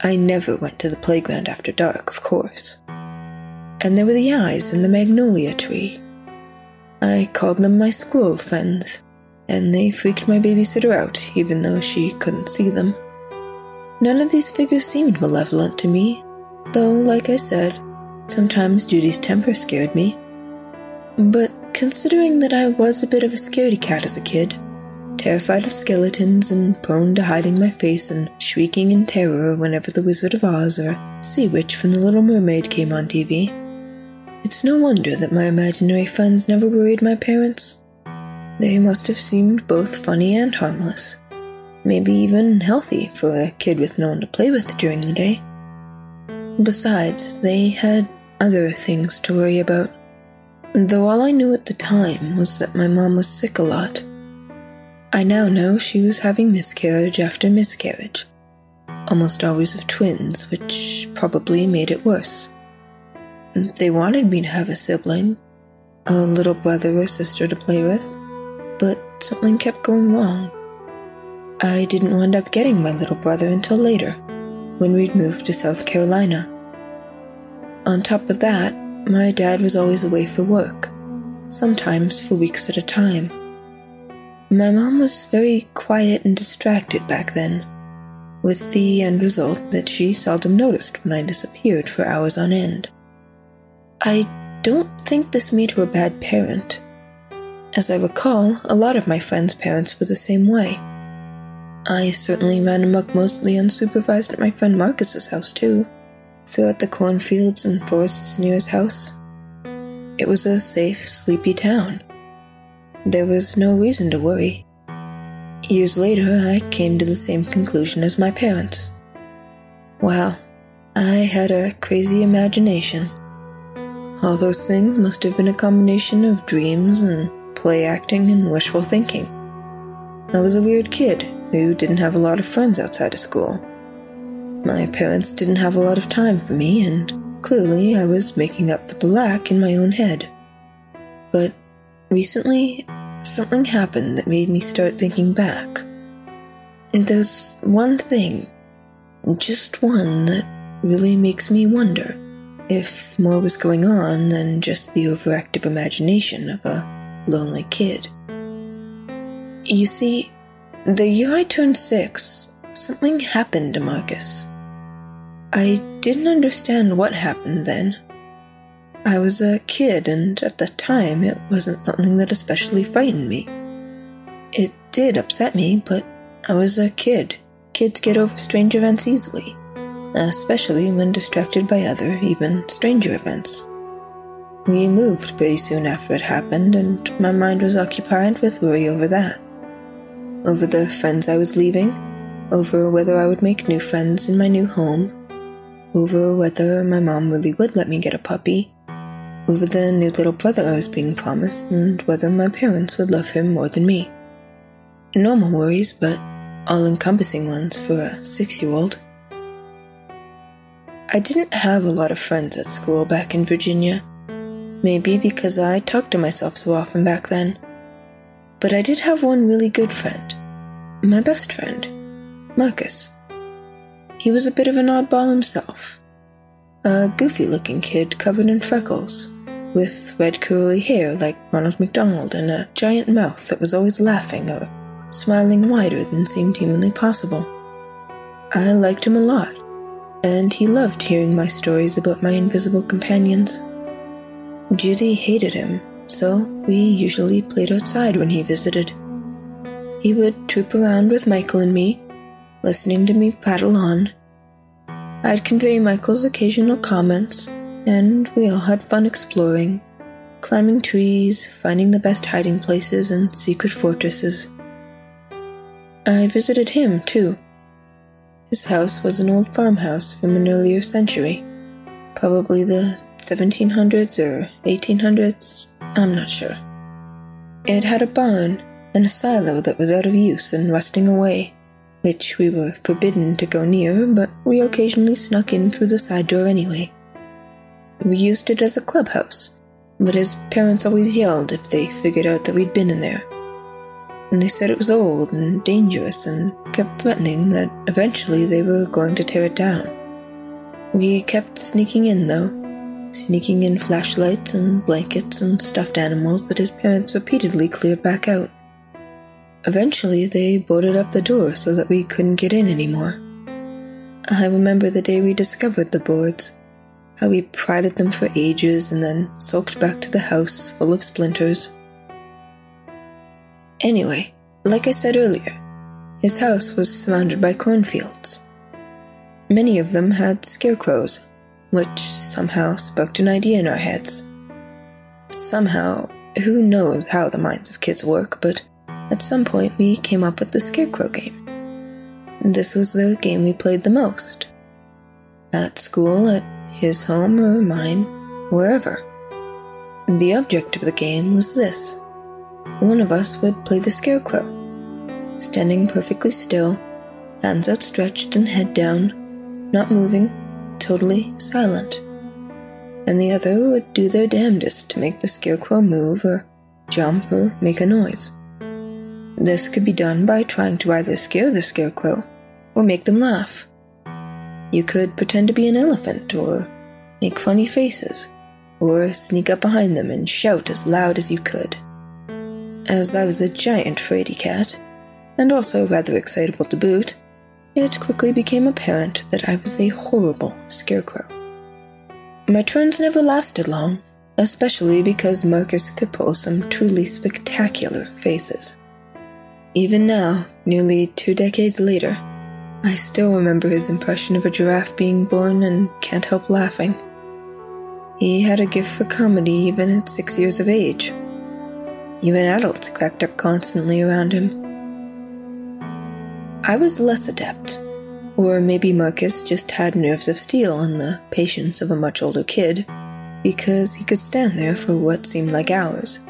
I never went to the playground after dark, of course. And there were the eyes in the magnolia tree. I called them my school friends, and they freaked my babysitter out, even though she couldn't see them. None of these figures seemed malevolent to me, though, like I said, sometimes Judy's temper scared me. But considering that I was a bit of a scaredy cat as a kid, terrified of skeletons and prone to hiding my face and shrieking in terror whenever the Wizard of Oz or Sea Witch from The Little Mermaid came on TV. It's no wonder that my imaginary friends never worried my parents. They must have seemed both funny and harmless. Maybe even healthy for a kid with no one to play with during the day. Besides, they had other things to worry about. Though all I knew at the time was that my mom was sick a lot I now know she was having miscarriage after miscarriage, almost always of twins, which probably made it worse. They wanted me to have a sibling, a little brother or sister to play with, but something kept going wrong. I didn't wind up getting my little brother until later, when we'd moved to South Carolina. On top of that, my dad was always away for work, sometimes for weeks at a time. My mom was very quiet and distracted back then, with the end result that she seldom noticed when I disappeared for hours on end. I don't think this made her a bad parent. As I recall, a lot of my friends' parents were the same way. I certainly ran amok mostly unsupervised at my friend Marcus's house, too, throughout the cornfields and forests near his house. It was a safe, sleepy town there was no reason to worry. Years later, I came to the same conclusion as my parents. Wow, I had a crazy imagination. All those things must have been a combination of dreams and play acting and wishful thinking. I was a weird kid who didn't have a lot of friends outside of school. My parents didn't have a lot of time for me, and clearly I was making up for the lack in my own head. But recently, something happened that made me start thinking back. And there's one thing, just one, that really makes me wonder if more was going on than just the overactive imagination of a lonely kid. You see, the year I turned six, something happened to Marcus. I didn't understand what happened then. I was a kid, and at the time, it wasn't something that especially frightened me. It did upset me, but I was a kid. Kids get over strange events easily, especially when distracted by other, even stranger events. We moved pretty soon after it happened, and my mind was occupied with worry over that. Over the friends I was leaving, over whether I would make new friends in my new home, over whether my mom really would let me get a puppy, over the new little brother I was being promised, and whether my parents would love him more than me. Normal worries, but all encompassing ones for a six year old. I didn't have a lot of friends at school back in Virginia. Maybe because I talked to myself so often back then. But I did have one really good friend. My best friend, Marcus. He was a bit of an oddball himself. A goofy looking kid covered in freckles, with red curly hair like Ronald McDonald and a giant mouth that was always laughing or smiling wider than seemed humanly possible. I liked him a lot, and he loved hearing my stories about my invisible companions. Judy hated him, so we usually played outside when he visited. He would troop around with Michael and me, listening to me prattle on. I'd convey Michael's occasional comments, and we all had fun exploring, climbing trees, finding the best hiding places and secret fortresses. I visited him, too. His house was an old farmhouse from an earlier century, probably the 1700s or 1800s, I'm not sure. It had a barn and a silo that was out of use and rusting away, which we were forbidden to go near, but we occasionally snuck in through the side door anyway. We used it as a clubhouse, but his parents always yelled if they figured out that we'd been in there. And they said it was old and dangerous and kept threatening that eventually they were going to tear it down. We kept sneaking in though, sneaking in flashlights and blankets and stuffed animals that his parents repeatedly cleared back out. Eventually, they boarded up the door so that we couldn't get in anymore. I remember the day we discovered the boards, how we pried at them for ages and then sulked back to the house full of splinters. Anyway, like I said earlier, his house was surrounded by cornfields. Many of them had scarecrows which somehow sparked an idea in our heads. Somehow, who knows how the minds of kids work, but at some point we came up with the Scarecrow game. This was the game we played the most. At school, at his home, or mine, wherever. The object of the game was this one of us would play the Scarecrow, standing perfectly still, hands outstretched and head down, not moving, totally silent, and the other would do their damnedest to make the scarecrow move or jump or make a noise. This could be done by trying to either scare the scarecrow or make them laugh. You could pretend to be an elephant or make funny faces or sneak up behind them and shout as loud as you could. As I was a giant fraidy cat, and also rather excitable to boot, it quickly became apparent that I was a horrible scarecrow. My turns never lasted long, especially because Marcus could pull some truly spectacular faces. Even now, nearly two decades later, I still remember his impression of a giraffe being born and can't help laughing. He had a gift for comedy even at six years of age. Even adults cracked up constantly around him. I was less adept. Or maybe Marcus just had nerves of steel and the patience of a much older kid, because he could stand there for what seemed like hours.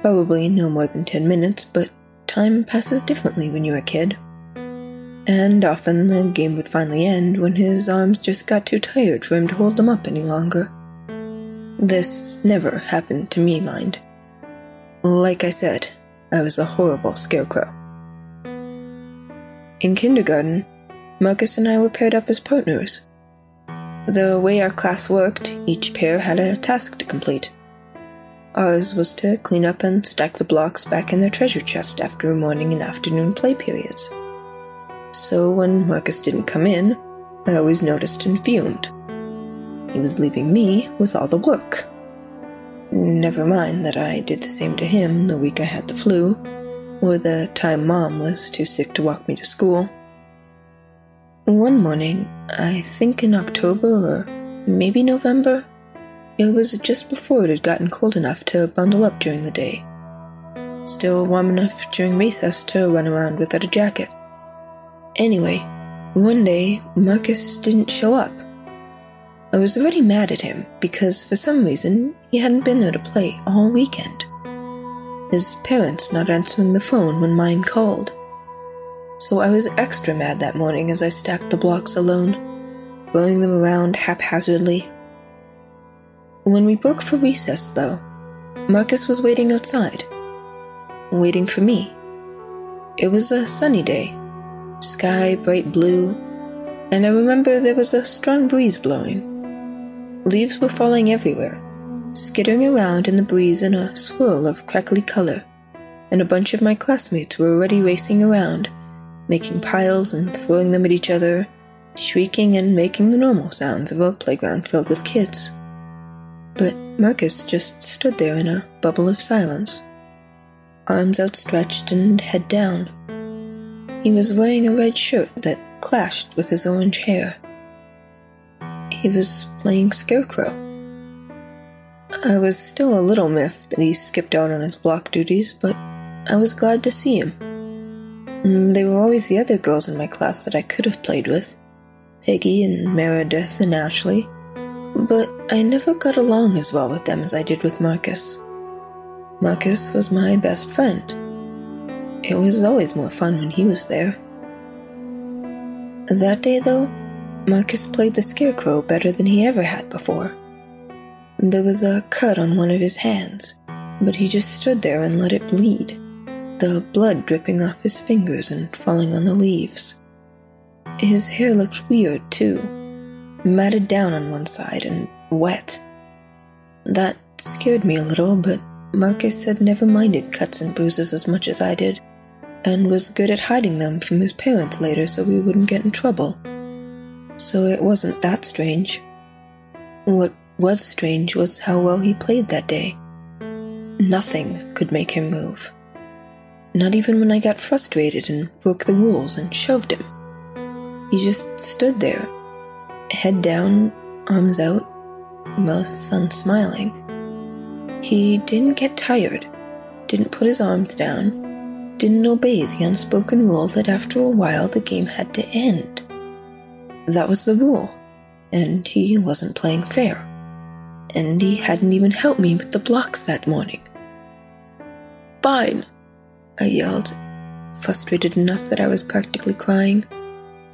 Probably no more than ten minutes, but time passes differently when you're a kid. And often the game would finally end when his arms just got too tired for him to hold them up any longer. This never happened to me, mind. Like I said, I was a horrible scarecrow. In kindergarten, Marcus and I were paired up as partners. The way our class worked, each pair had a task to complete. Ours was to clean up and stack the blocks back in their treasure chest after morning and afternoon play periods. So when Marcus didn't come in, I always noticed and fumed. He was leaving me with all the work. Never mind that I did the same to him the week I had the flu, or the time mom was too sick to walk me to school. One morning, I think in October or maybe November, it was just before it had gotten cold enough to bundle up during the day. Still warm enough during recess to run around without a jacket. Anyway, one day, Marcus didn't show up. I was already mad at him because for some reason he hadn't been there to play all weekend. His parents not answering the phone when mine called. So I was extra mad that morning as I stacked the blocks alone, throwing them around haphazardly. When we broke for recess, though, Marcus was waiting outside, waiting for me. It was a sunny day, sky bright blue, and I remember there was a strong breeze blowing. Leaves were falling everywhere, skittering around in the breeze in a swirl of crackly color, and a bunch of my classmates were already racing around, making piles and throwing them at each other, shrieking and making the normal sounds of a playground filled with kids. But Marcus just stood there in a bubble of silence, arms outstretched and head down. He was wearing a red shirt that clashed with his orange hair. He was playing Scarecrow. I was still a little miffed that he skipped out on his block duties, but I was glad to see him. Mm, They were always the other girls in my class that I could have played with Peggy and Meredith and Ashley, but I never got along as well with them as I did with Marcus. Marcus was my best friend. It was always more fun when he was there. That day, though, Marcus played the Scarecrow better than he ever had before. There was a cut on one of his hands, but he just stood there and let it bleed, the blood dripping off his fingers and falling on the leaves. His hair looked weird, too, matted down on one side and wet. That scared me a little, but Marcus had never minded cuts and bruises as much as I did, and was good at hiding them from his parents later so we wouldn't get in trouble. So it wasn't that strange. What was strange was how well he played that day. Nothing could make him move. Not even when I got frustrated and broke the rules and shoved him. He just stood there, head down, arms out, mouth unsmiling. He didn't get tired, didn't put his arms down, didn't obey the unspoken rule that after a while the game had to end. That was the rule, and he wasn't playing fair. And he hadn't even helped me with the blocks that morning. Fine, I yelled, frustrated enough that I was practically crying,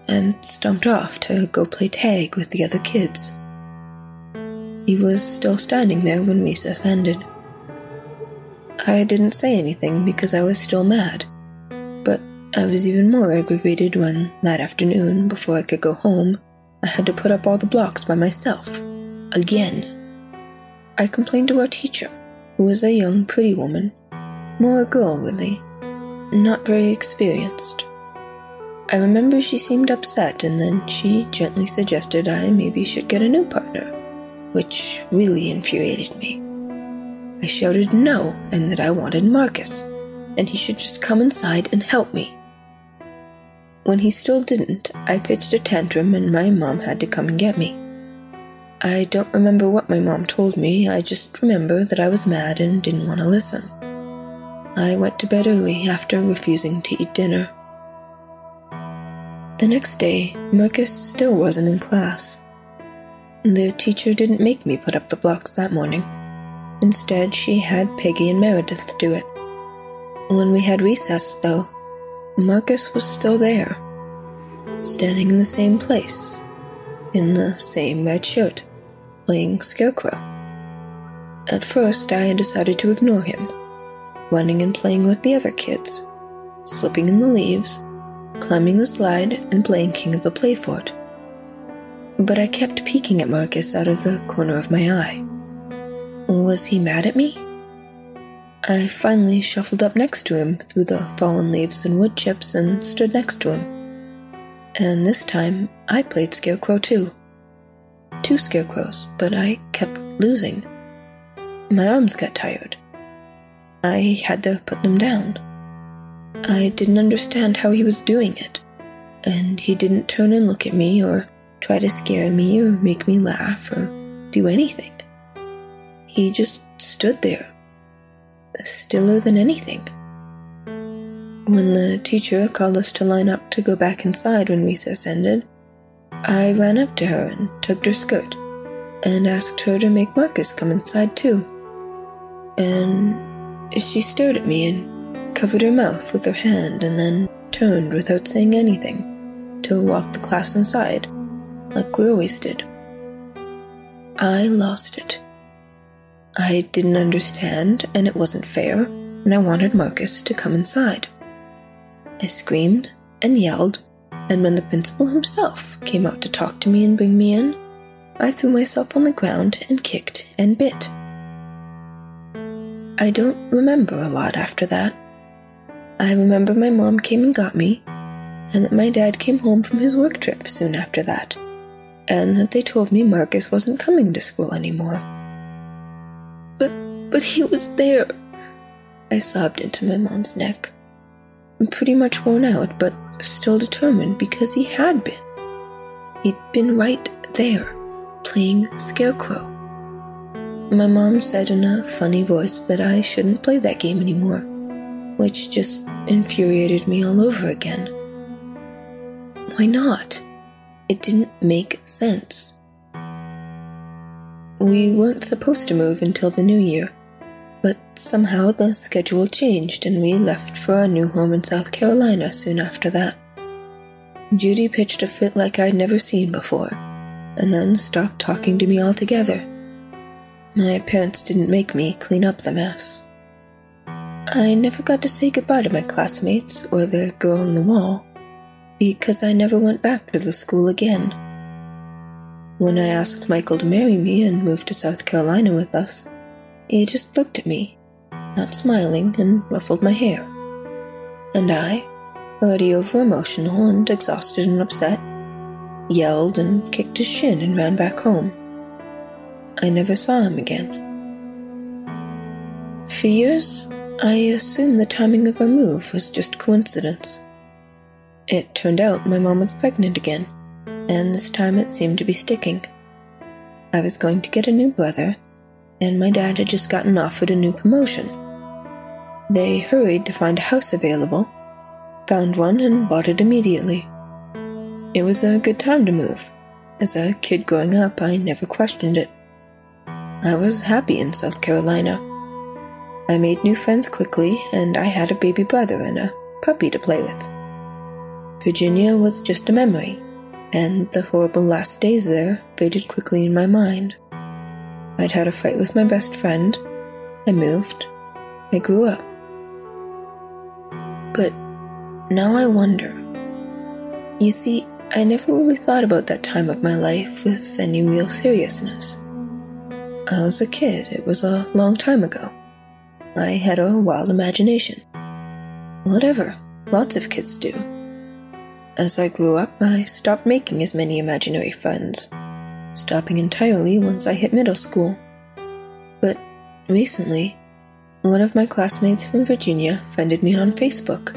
and stomped off to go play tag with the other kids. He was still standing there when recess ended. I didn't say anything because I was still mad, I was even more aggravated when, that afternoon, before I could go home, I had to put up all the blocks by myself. Again. I complained to our teacher, who was a young, pretty woman. More a girl, really. Not very experienced. I remember she seemed upset, and then she gently suggested I maybe should get a new partner, which really infuriated me. I shouted no, and that I wanted Marcus, and he should just come inside and help me. When he still didn't, I pitched a tantrum, and my mom had to come and get me. I don't remember what my mom told me, I just remember that I was mad and didn't want to listen. I went to bed early after refusing to eat dinner. The next day, Marcus still wasn't in class. The teacher didn't make me put up the blocks that morning. Instead, she had Peggy and Meredith do it. When we had recess, though, Marcus was still there, standing in the same place, in the same red shirt, playing Scarecrow. At first, I had decided to ignore him, running and playing with the other kids, slipping in the leaves, climbing the slide, and playing King of the Play Fort. But I kept peeking at Marcus out of the corner of my eye. Was he mad at me? I finally shuffled up next to him through the oh. fallen leaves and wood chips and stood next to him. And this time, I played Scarecrow too. Two Scarecrows, but I kept losing. My arms got tired. I had to put them down. I didn't understand how he was doing it, and he didn't turn and look at me or try to scare me or make me laugh or do anything. He just stood there, stiller than anything. When the teacher called us to line up to go back inside when recess ended, I ran up to her and tugged her skirt and asked her to make Marcus come inside too. And she stared at me and covered her mouth with her hand and then turned without saying anything to walk the class inside, like we always did. I lost it. I didn't understand, and it wasn't fair, and I wanted Marcus to come inside. I screamed and yelled, and when the principal himself came out to talk to me and bring me in, I threw myself on the ground and kicked and bit. I don't remember a lot after that. I remember my mom came and got me, and that my dad came home from his work trip soon after that, and that they told me Marcus wasn't coming to school anymore. But, he was there. I sobbed into my mom's neck I'm pretty much worn out, but still determined because he had been. He'd been right there, playing Scarecrow. My mom said in a funny voice that I shouldn't play that game anymore, which just infuriated me all over again. Why not? It didn't make sense. We weren't supposed to move until the new year, but somehow the schedule changed and we left for our new home in South Carolina soon after that. Judy pitched a fit like I'd never seen before, and then stopped talking to me altogether. My parents didn't make me clean up the mess. I never got to say goodbye to my classmates or the girl on the wall, because I never went back to the school again. When I asked Michael to marry me and move to South Carolina with us, he just looked at me, not smiling, and ruffled my hair. And I, already over emotional and exhausted and upset, yelled and kicked his shin and ran back home. I never saw him again. For years, I assumed the timing of our move was just coincidence. It turned out my mom was pregnant again, and this time it seemed to be sticking. I was going to get a new brother, and my dad had just gotten offered a new promotion. They hurried to find a house available, found one, and bought it immediately. It was a good time to move. As a kid growing up, I never questioned it. I was happy in South Carolina. I made new friends quickly, and I had a baby brother and a puppy to play with. Virginia was just a memory, and the horrible last days there faded quickly in my mind. I'd had a fight with my best friend. I moved. I grew up. But now I wonder. You see, I never really thought about that time of my life with any real seriousness. I was a kid, it was a long time ago. I had a wild imagination. Whatever, lots of kids do. As I grew up, I stopped making as many imaginary friends stopping entirely once I hit middle school. But recently, one of my classmates from Virginia friended me on Facebook,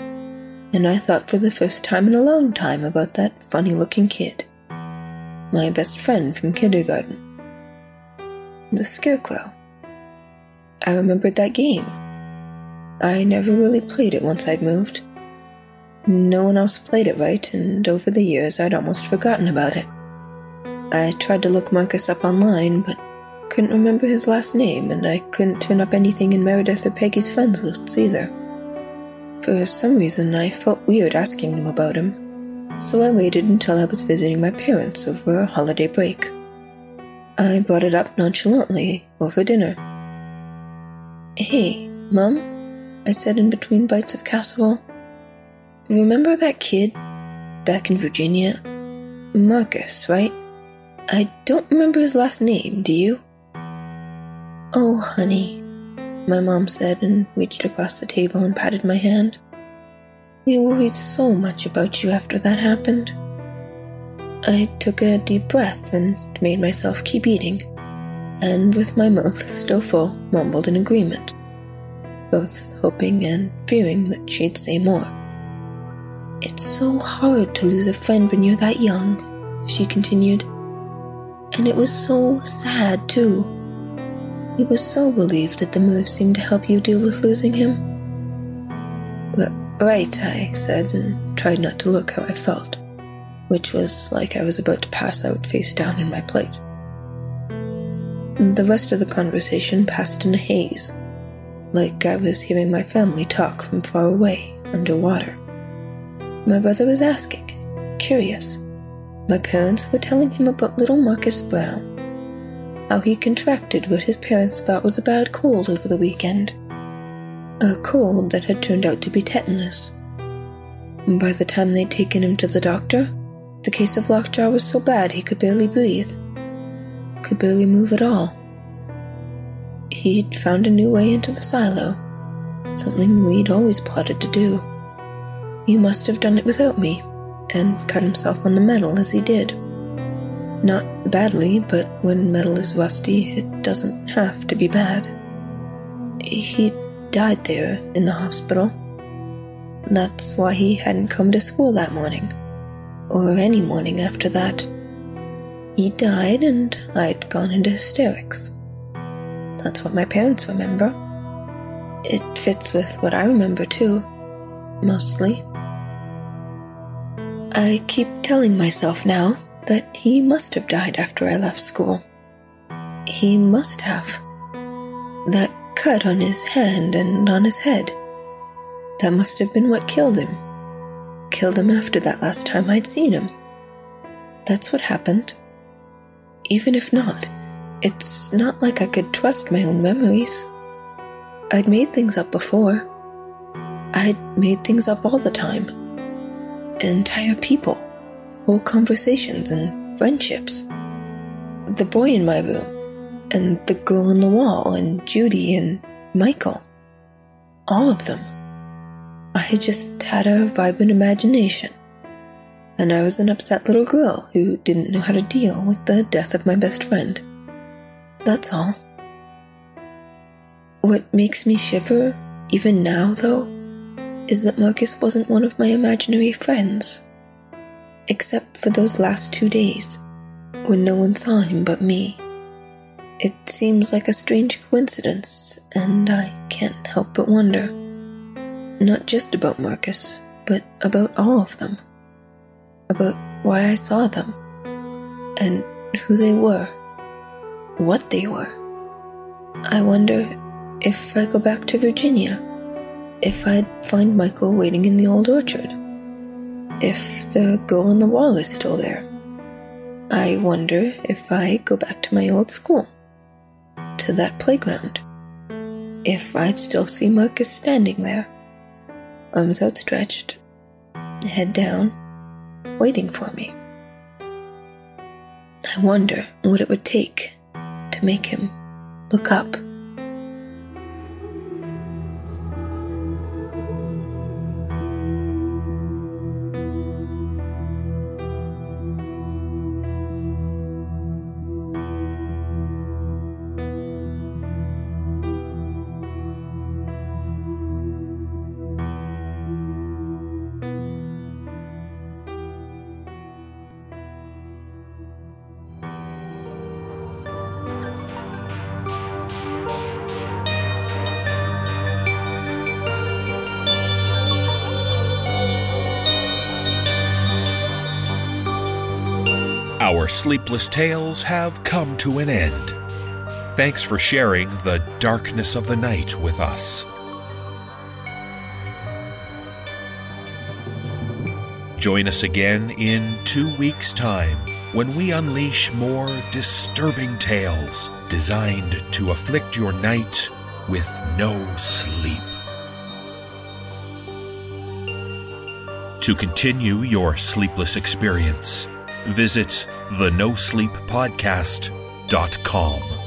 and I thought for the first time in a long time about that funny looking kid. My best friend from kindergarten. The Scarecrow. I remembered that game. I never really played it once I'd moved. No one else played it right, and over the years I'd almost forgotten about it. I tried to look Marcus up online, but couldn't remember his last name, and I couldn't turn up anything in Meredith or Peggy's friends lists either. For some reason, I felt weird asking them about him, so I waited until I was visiting my parents over a holiday break. I brought it up nonchalantly over dinner. Hey, Mom, I said in between bites of casserole. Remember that kid back in Virginia? Marcus, right? I don't remember his last name, do you? Oh, honey, my mom said and reached across the table and patted my hand. We worried so much about you after that happened. I took a deep breath and made myself keep eating, and with my mouth still full, mumbled in agreement, both hoping and fearing that she'd say more. It's so hard to lose a friend when you're that young, she continued. And it was so sad, too. He was so relieved that the move seemed to help you deal with losing him. Right, I said, and tried not to look how I felt, which was like I was about to pass out face down in my plate. The rest of the conversation passed in a haze, like I was hearing my family talk from far away, underwater. My brother was asking, curious. My parents were telling him about little Marcus Brown, how he contracted what his parents thought was a bad cold over the weekend. A cold that had turned out to be tetanus. By the time they'd taken him to the doctor, the case of lockjaw was so bad he could barely breathe, could barely move at all. He'd found a new way into the silo, something we'd always plotted to do. You must have done it without me, and cut himself on the metal as he did. Not badly, but when metal is rusty, it doesn't have to be bad. He died there in the hospital. That's why he hadn't come to school that morning, or any morning after that. He died, and I'd gone into hysterics. That's what my parents remember. It fits with what I remember, too. Mostly. I keep telling myself now that he must have died after I left school. He must have. That cut on his hand and on his head. That must have been what killed him. Killed him after that last time I'd seen him. That's what happened. Even if not, it's not like I could trust my own memories. I'd made things up before. I'd made things up all the time entire people, whole conversations and friendships. The boy in my room, and the girl on the wall, and Judy and Michael. All of them. I just had a vibrant imagination. And I was an upset little girl who didn't know how to deal with the death of my best friend. That's all. What makes me shiver, even now, though, is that Marcus wasn't one of my imaginary friends. Except for those last two days, when no one saw him but me. It seems like a strange coincidence, and I can't help but wonder. Not just about Marcus, but about all of them. About why I saw them, and who they were, what they were. I wonder if I go back to Virginia if I'd find Michael waiting in the old orchard. If the girl on the wall is still there. I wonder if I go back to my old school, to that playground. If I'd still see Marcus standing there, arms outstretched, head down, waiting for me. I wonder what it would take to make him look up. Sleepless tales have come to an end. Thanks for sharing the darkness of the night with us. Join us again in two weeks' time when we unleash more disturbing tales designed to afflict your night with no sleep. To continue your sleepless experience, visit thenosleeppodcast.com.